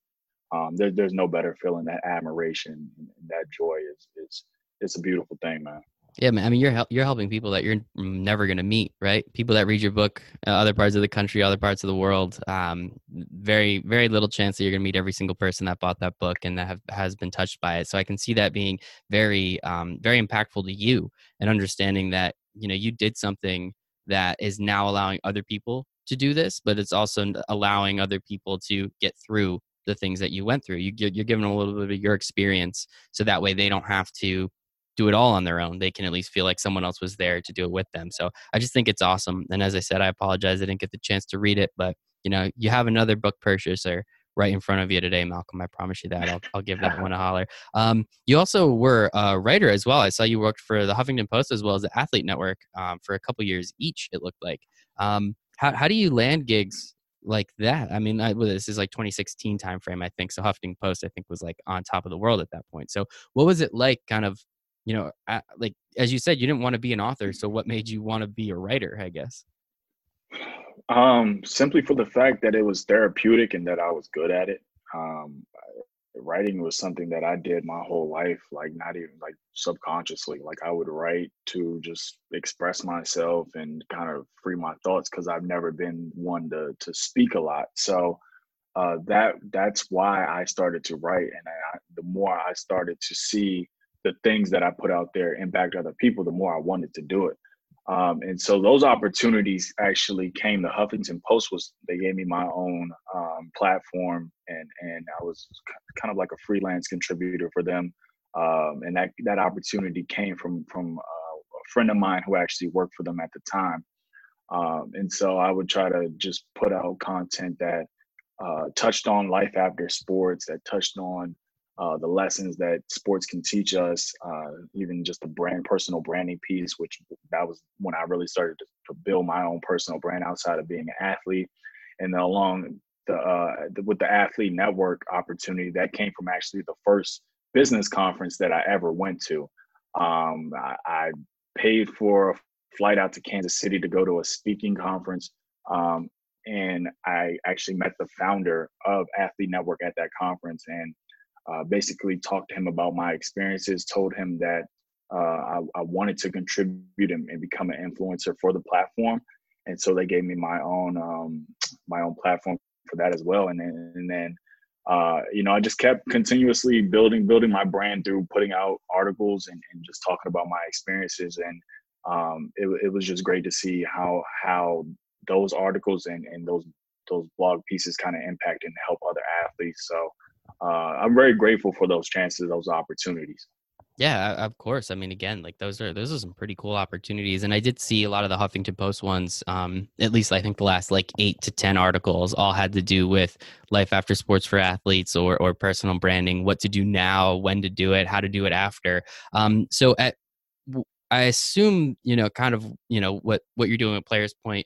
um, there, there's no better feeling. That admiration and that joy is is it's a beautiful thing, man. Yeah, man. I mean, you're you're helping people that you're never gonna meet, right? People that read your book, uh, other parts of the country, other parts of the world. Um, very very little chance that you're gonna meet every single person that bought that book and that have, has been touched by it. So I can see that being very um, very impactful to you and understanding that you know you did something that is now allowing other people to do this, but it's also allowing other people to get through the things that you went through. You, you're giving them a little bit of your experience, so that way they don't have to do it all on their own. They can at least feel like someone else was there to do it with them. So I just think it's awesome. And as I said, I apologize I didn't get the chance to read it, but you know, you have another book purchaser right in front of you today, Malcolm. I promise you that. I'll, I'll give that one a holler. Um, you also were a writer as well. I saw you worked for the Huffington Post as well as the Athlete Network um, for a couple years each. It looked like. Um, how how do you land gigs like that? I mean, I, well, this is like 2016 timeframe, I think. So Huffington Post, I think, was like on top of the world at that point. So what was it like, kind of you know, like as you said, you didn't want to be an author. So what made you want to be a writer? I guess. Um, simply for the fact that it was therapeutic and that I was good at it. Um, writing was something that I did my whole life, like not even like subconsciously. Like I would write to just express myself and kind of free my thoughts because I've never been one to to speak a lot. So uh, that that's why I started to write, and I, the more I started to see the things that I put out there impact other people, the more I wanted to do it. Um, and so those opportunities actually came. The Huffington Post was they gave me my own um, platform, and and I was kind of like a freelance contributor for them. Um, and that that opportunity came from from uh, a friend of mine who actually worked for them at the time. Um, and so I would try to just put out content that uh, touched on life after sports, that touched on uh, the lessons that sports can teach us, uh, even just the brand, personal branding piece, which that was when I really started to, build my own personal brand outside of being an athlete. And then along the, uh, the, with the athlete network opportunity, that came from actually the first business conference that I ever went to. Um, I, I, paid for a flight out to Kansas City to go to a speaking conference. Um, and I actually met the founder of Athlete Network at that conference. And uh, basically talked to him about my experiences, told him that uh, I, I, wanted to contribute and, and, become an influencer for the platform. And so they gave me my own um, my own platform for that as well. And then, and then uh, you know, I just kept continuously building building my brand through putting out articles and, and just talking about my experiences. And um, it, it was just great to see how how those articles and, and those those blog pieces kind of impact and help other athletes. So uh, I'm very grateful for those chances, those opportunities. Yeah, of course. I mean, again, like those are those are some pretty cool opportunities, and I did see a lot of the Huffington Post ones. Um, at least I think the last like eight to ten articles all had to do with life after sports for athletes or or personal branding, what to do now, when to do it, how to do it after. Um, so at I assume you know kind of you know what what you're doing at Players Point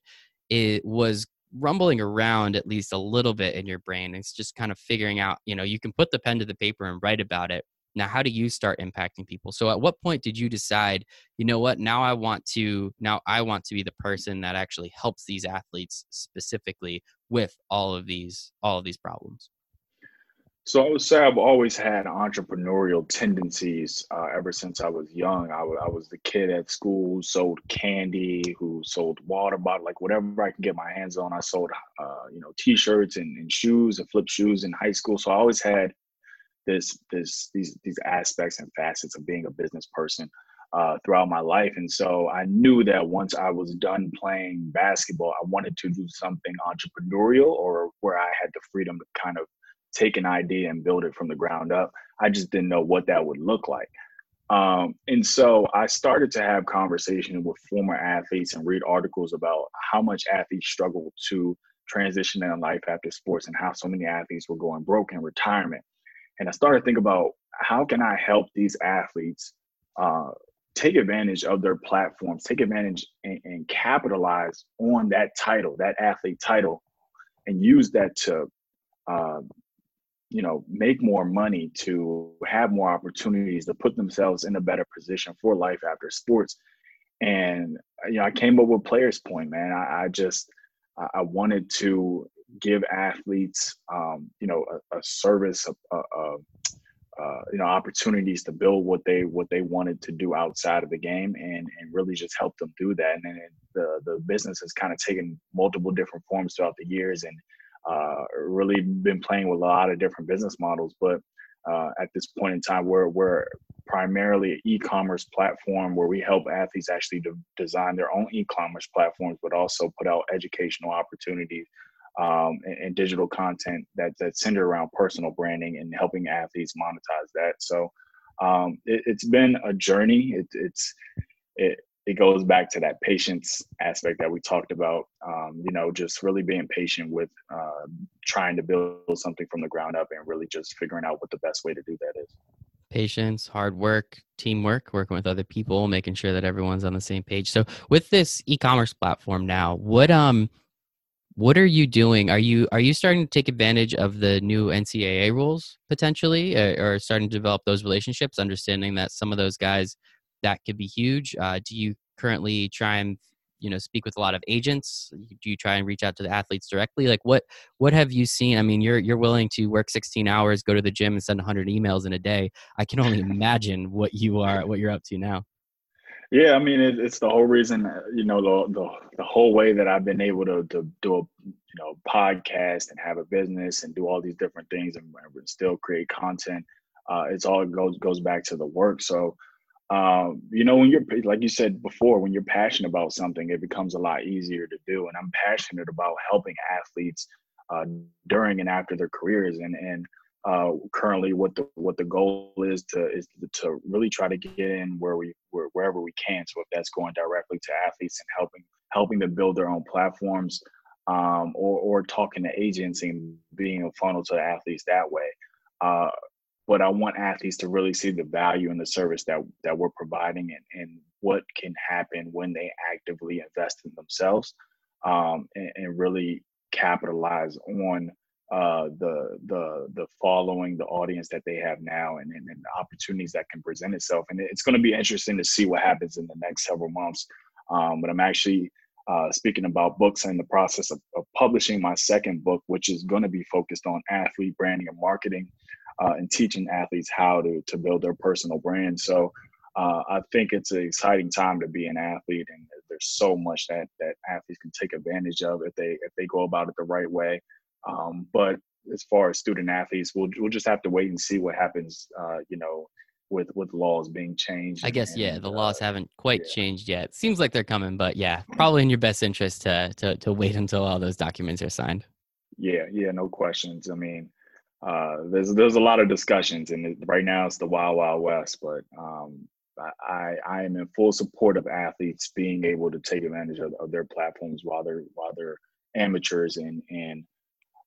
it was rumbling around at least a little bit in your brain. It's just kind of figuring out you know you can put the pen to the paper and write about it now, how do you start impacting people? So, at what point did you decide, you know what, now I want to, now I want to be the person that actually helps these athletes specifically with all of these, all of these problems? So I would say I've always had entrepreneurial tendencies uh, ever since I was young. I, w- I was the kid at school who sold candy, who sold water bottle, like whatever I could get my hands on. I sold, uh, you know, t-shirts and, and shoes and flip shoes in high school. So I always had this this these these aspects and facets of being a business person uh, throughout my life. And so I knew that once I was done playing basketball, I wanted to do something entrepreneurial or where I had the freedom to kind of take an idea and build it from the ground up. I just didn't know what that would look like. Um, and so I started to have conversations with former athletes and read articles about how much athletes struggle to transition in life after sports and how so many athletes were going broke in retirement and I started to think about how can I help these athletes uh, take advantage of their platforms, take advantage and, and, capitalize on that title, that athlete title, and use that to, uh, you know, make more money, to have more opportunities, to put themselves in a better position for life after sports. And you know, I came up with Players Point, man. I, I just I wanted to give athletes, um, you know, a, a service, a, a, uh, you know, opportunities to build what they what they wanted to do outside of the game, and and really just help them do that. And then the the business has kind of taken multiple different forms throughout the years, and uh, really been playing with a lot of different business models. But uh, at this point in time, we're we're primarily an e-commerce platform where we help athletes actually de- design their own e-commerce platforms, but also put out educational opportunities um, and, and, digital content that that's centered around personal branding and helping athletes monetize that. So um, it, has been a journey. It, it's it it goes back to that patience aspect that we talked about. Um, you know, just really being patient with uh, trying to build something from the ground up and really just figuring out what the best way to do that is. Patience, hard work, teamwork, working with other people, making sure that everyone's on the same page. So, with this e-commerce platform now, what um what are you doing are you are you starting to take advantage of the new ncaa rules potentially uh, or starting to develop those relationships understanding that some of those guys that could be huge uh, do you currently try and you know speak with a lot of agents do you try and reach out to the athletes directly like what what have you seen i mean you're you're willing to work 16 hours go to the gym and send 100 emails in a day i can only imagine what you are what you're up to now yeah, I mean, it, it's the whole reason, uh, you know, the, the, the whole way that I've been able to, to do a, you know, podcast and have a business and do all these different things and, and still create content. Uh, it's all goes goes back to the work. So, um, you know, when you're like you said before, when you're passionate about something, it becomes a lot easier to do. And I'm passionate about helping athletes uh, during and after their careers, and and uh, currently what the what the goal is to is to really try to get in where we where, wherever we can. So if that's going directly to athletes and helping helping them build their own platforms, um, or or talking to agents and being a funnel to athletes that way. Uh, but I want athletes to really see the value in the service that that we're providing and, and what can happen when they actively invest in themselves um, and, and really capitalize on uh, the the the following, the audience that they have now, and, and, and the opportunities that can present itself. And it's going to be interesting to see what happens in the next several months. Um, but I'm actually uh, speaking about books in the process of, of, publishing my second book, which is going to be focused on athlete branding and marketing, uh, and teaching athletes how to to build their personal brand. So. Uh, I think it's an exciting time to be an athlete, and there's so much that that athletes can take advantage of if they if they go about it the right way. Um, but as far as student athletes, we'll we'll just have to wait and see what happens. Uh, you know, with with laws being changed. I guess and, yeah, the uh, laws haven't quite yeah. changed yet. Seems like they're coming, but yeah, probably in your best interest to to to wait until all those documents are signed. Yeah, yeah, no questions. I mean, uh, there's there's a lot of discussions, and it, right now it's the wild wild west. But um, I I am in full support of athletes being able to take advantage of, of their platforms while they're while they're amateurs, and and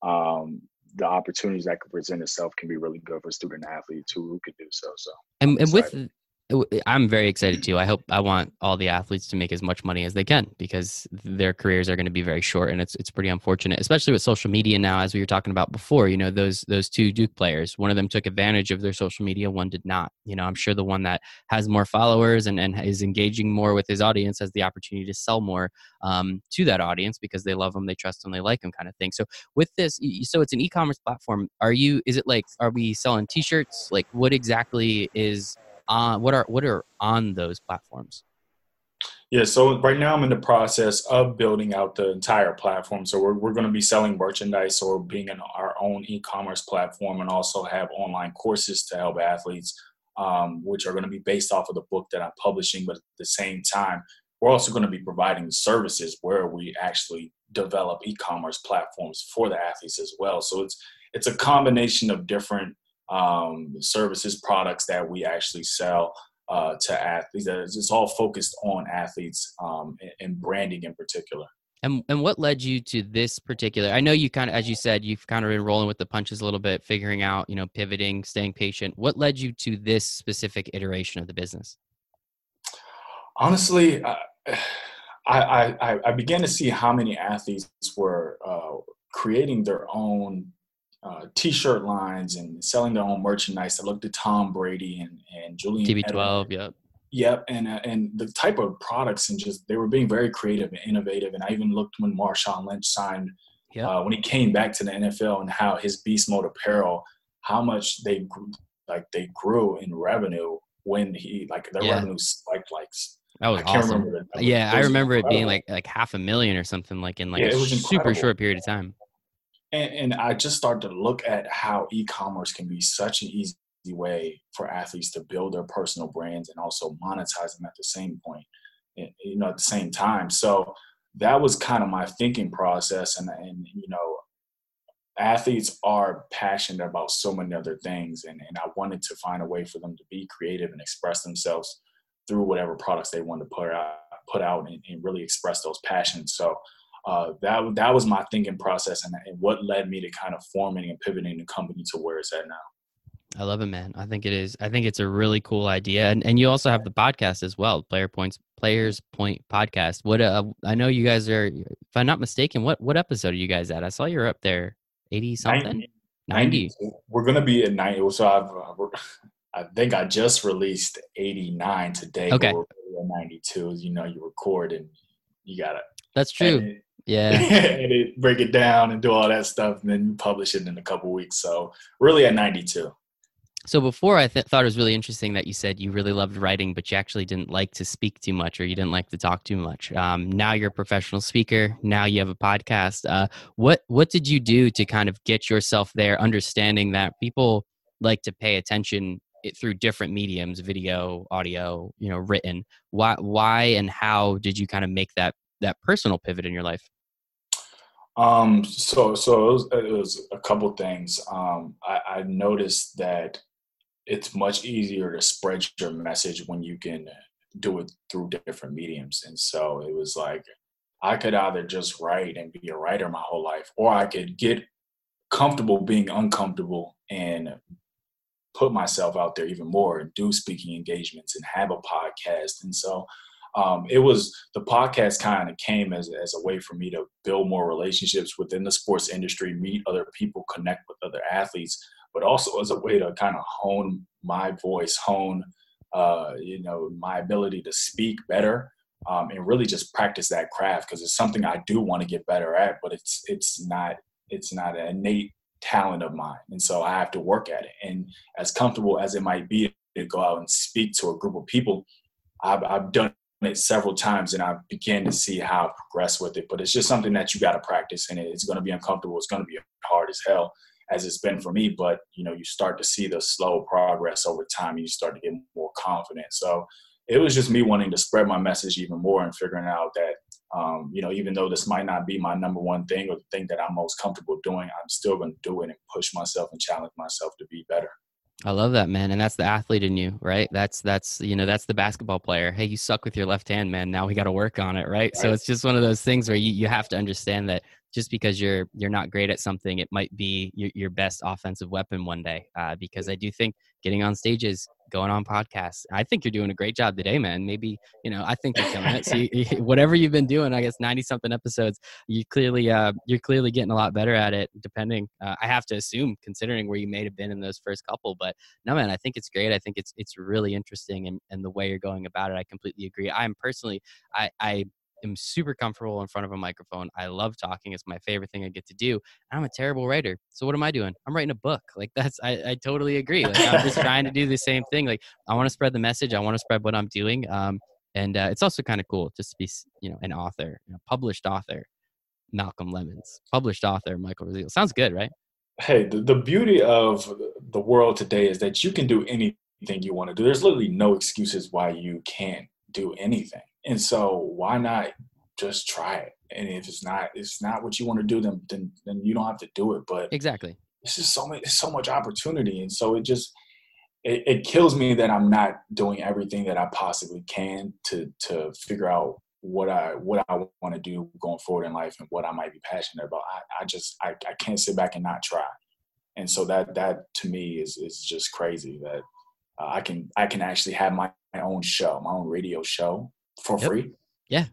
um, the opportunities that could present itself can be really good for student athletes who, who could do so. So And and with I'm very excited too. I hope I want all the athletes to make as much money as they can because their careers are going to be very short, and it's it's pretty unfortunate, especially with social media now. As we were talking about before, you know those those two Duke players, one of them took advantage of their social media, one did not. You know, I'm sure the one that has more followers and and is engaging more with his audience has the opportunity to sell more um, to that audience because they love them, they trust them, they like them, kind of thing. So with this, so it's an e-commerce platform. Are you? Is it like? Are we selling T-shirts? Like, what exactly is? On what are what are on those platforms Yeah, so right now I'm in the process of building out the entire platform. So we're, we're going to be selling merchandise or being in our own e-commerce platform and also have online courses to help athletes, um, which are going to be based off of the book that I'm publishing. But at the same time, we're also going to be providing services where we actually develop e-commerce platforms for the athletes as well. So it's it's a combination of different um, services, products that we actually sell uh, to athletes. It's all focused on athletes um, and, and branding in particular. and and what led you to this particular i know you kind of as you said you've kind of been rolling with the punches a little bit figuring out you know pivoting staying patient what led you to this specific iteration of the business Honestly, I, I, I, I began to see how many athletes were uh, creating their own uh, t-shirt lines and selling their own merchandise. I looked at Tom Brady and, and Julian tb12 Edelman. yep Yep, and uh, and the type of products and just they were being very creative and innovative. And I even looked when Marshawn Lynch signed Yep. uh, when he came back to the NFL and how his Beast Mode apparel, how much they grew, like they grew in revenue when he like their Yeah. revenue spiked like that was I can't awesome remember. The, yeah i was remember it being like like half a million or something like in like Yeah, a super incredible. short period of time and, and I just started to look at how e-commerce can be such an easy way for athletes to build their personal brands and also monetize them at the same point, eh, you know, at the same time. So that was kind of my thinking process, and and you know, athletes are passionate about so many other things, and and I wanted to find a way for them to be creative and express themselves through whatever products they wanted to put out, put out, and, and really express those passions. So uh, that that was my thinking process and, and what led me to kind of forming and pivoting the company to where it's at now. I love it, man. I think it is. I think it's a really cool idea, and and you also have the podcast as well, Player Points Players Point Podcast. What uh, I know you guys are, if I'm not mistaken, what what episode are you guys at? I saw you're up there, eighty something, ninety. We're gonna be at ninety. So I've, uh, I think I just released eighty nine today. Okay. Ninety two. You know, you record and you gotta That's true. Yeah. edit, break it down, and do all that stuff, and then publish it in a couple weeks. So really at ninety two. So before I th- thought it was really interesting that you said you really loved writing, but you actually didn't like to speak too much or you didn't like to talk too much. Um, now you're a professional speaker. Now you have a podcast. Uh, what what did you do to kind of get yourself there, understanding that people like to pay attention through different mediums, video, audio, you know, written. Why why and how did you kind of make that that personal pivot in your life? Um, so so it was, it was a couple things. Um, I, I noticed that it's much easier to spread your message when you can do it through different mediums. And so it was like I could either just write and be a writer my whole life, or I could get comfortable being uncomfortable and put myself out there even more and do speaking engagements and have a podcast. And so um, it was the podcast kind of came as, as a way for me to build more relationships within the sports industry, meet other people, connect with other athletes, but also as a way to kind of hone my voice, hone, uh, you know, my ability to speak better. Um, and really just practice that craft because it's something I do want to get better at, but it's it's not it's not an innate talent of mine, and so I have to work at it. And as comfortable as it might be to go out and speak to a group of people, I've, I've done it several times and I began to see how I progress with it. But it's just something that you got to practice and it's going to be uncomfortable. It's going to be hard as hell. as it's been for me. But you know, you start to see the slow progress over time, and you start to get more confident. So it was just me wanting to spread my message even more and figuring out that um, you know, even though this might not be my number one thing or the thing that I'm most comfortable doing, I'm still going to do it and push myself and challenge myself to be better. I love that, man. And that's the athlete in you, right? That's that's you know, that's the basketball player. Hey, you suck with your left hand, man. Now we got to work on it, right? right? So it's just one of those things where you, you have to understand that just because you're you're not great at something, it might be your, your best offensive weapon one day. Uh, because I do think getting on stages, going on podcasts, I think you're doing a great job today, man. Maybe you know I think you're killing it. So you, whatever you've been doing, I guess ninety something episodes, you clearly uh, you're clearly getting a lot better at it. Depending, uh, I have to assume, considering where you may have been in those first couple. But no, man, I think it's great. I think it's it's really interesting, and and the way you're going about it, I completely agree. I'm personally, I I am super comfortable in front of a microphone. I love talking. It's my favorite thing I get to do. I'm a terrible writer. So what am I doing? I'm writing a book. Like that's I, I totally agree. Like I'm just trying to do the same thing. Like I want to spread the message. I want to spread what I'm doing. Um, and uh, it's also kind of cool just to be you know an author, you know, published author, Malcolm Lemons, published author Michael Rasile. Sounds good, right? Hey, the, the beauty of the world today is that you can do anything you want to do. There's literally no excuses why you can't do anything. And so why not just try it? And if it's not it's not what you want to do, then then then you don't have to do it. But exactly, this is so much so much opportunity, and so it just it, it kills me that I'm not doing everything that I possibly can to to figure out what I what I want to do going forward in life and what I might be passionate about. I, I just I, I can't sit back and not try. And so that that to me is is just crazy that uh, I can I can actually have my, my own show, my own radio show for yep. free. Yeah.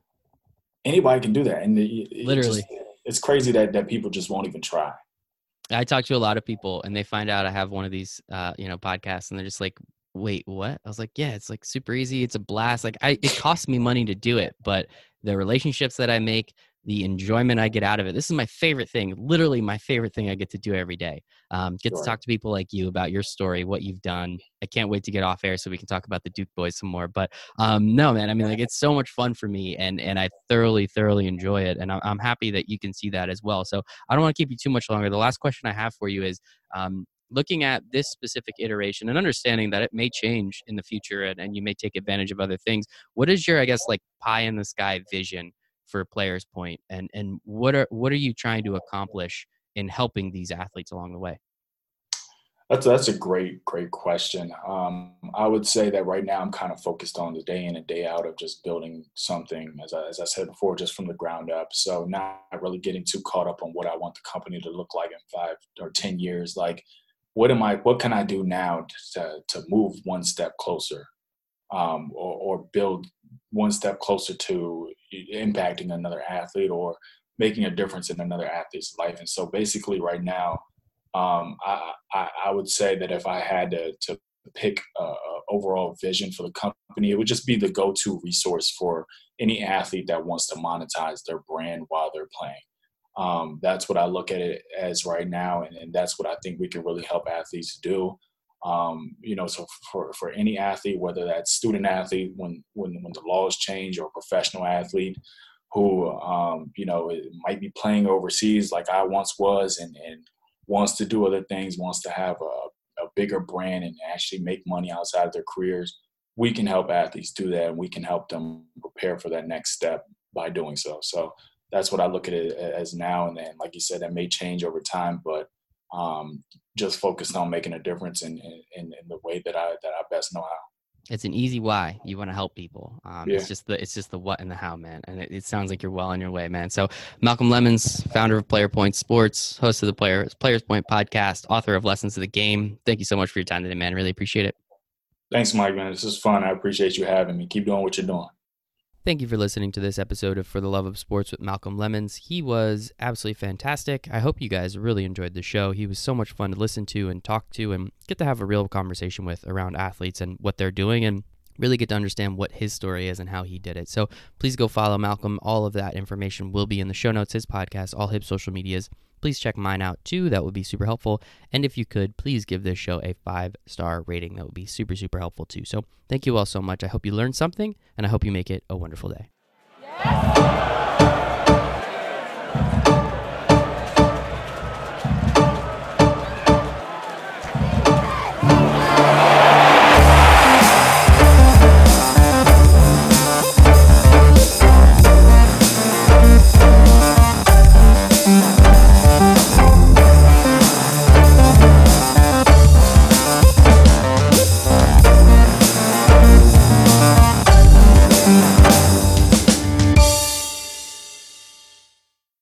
Anybody can do that. And it, literally, just, it's crazy that, that people just won't even try. I talk to a lot of people and they find out I have one of these, uh, you know, podcasts and they're just like, wait, what? I was like, yeah, it's like super easy. It's a blast. Like I, it costs me money to do it, but the relationships that I make, the enjoyment I get out of it. This is my favorite thing, literally my favorite thing I get to do every day. Um, get sure. to talk to people like you about your story, what you've done. I can't wait to get off air so we can talk about the Duke boys some more. But um, no, man, I mean, like it's so much fun for me, and and I thoroughly, thoroughly enjoy it, and I'm, I'm happy that you can see that as well. So I don't want to keep you too much longer. The last question I have for you is. Um, looking at this specific iteration and understanding that it may change in the future and, and you may take advantage of other things what is your i guess like pie in the sky vision for a Players Point, and and what are what are you trying to accomplish in helping these athletes along the way? That's that's a great great question. Um, I would say that right now I'm kind of focused on the day in and day out of just building something, as I, as I said before, just from the ground up. So not really getting too caught up on what I want the company to look like in five or ten years. Like, what am I? What can I do now to to move one step closer, um, or, or build one step closer to impacting another athlete or making a difference in another athlete's life. And so basically right now, um, I, I, I, would say that if I had to, to pick a, overall vision for the company, it would just be the go-to resource for any athlete that wants to monetize their brand while they're playing. Um, that's what I look at it as right now, and, and, that's what I think we can really help athletes do. Um, you know, so for, for any athlete, whether that's student athlete when when when the laws change, or professional athlete who um, you know might be playing overseas like I once was, and and wants to do other things, wants to have a, a bigger brand and actually make money outside of their careers. We can help athletes do that, and we can help them prepare for that next step by doing so. So that's what I look at it as now. And then, like you said, that may change over time, but um, just focused on making a difference in, in, in the way that I that I best know how. It's an easy why. You want to help people. Um, yeah. It's just the it's just the what and the how, man. And it, it, sounds like you're well on your way, man. So Malcolm Lemons, founder of Player Point Sports, host of the Players Players Point podcast, author of Lessons of the Game. Thank you so much for your time today, man. Really appreciate it. Thanks, Mike. Man, this is fun. I appreciate you having me. Keep doing what you're doing. Thank you for listening to this episode of For the Love of Sports with Malcolm Lemons. He was absolutely fantastic. I hope you guys really enjoyed the show. He was so much fun to listen to and talk to and get to have a real conversation with around athletes and what they're doing and really get to understand what his story is and how he did it. So please go follow Malcolm. All of that information will be in the show notes, his podcast, all his social medias please check mine out too. That would be super helpful. And if you could, please give this show a five star rating. That would be super, super helpful too. So thank you all so much. I hope you learned something and I hope you make it a wonderful day. Yes.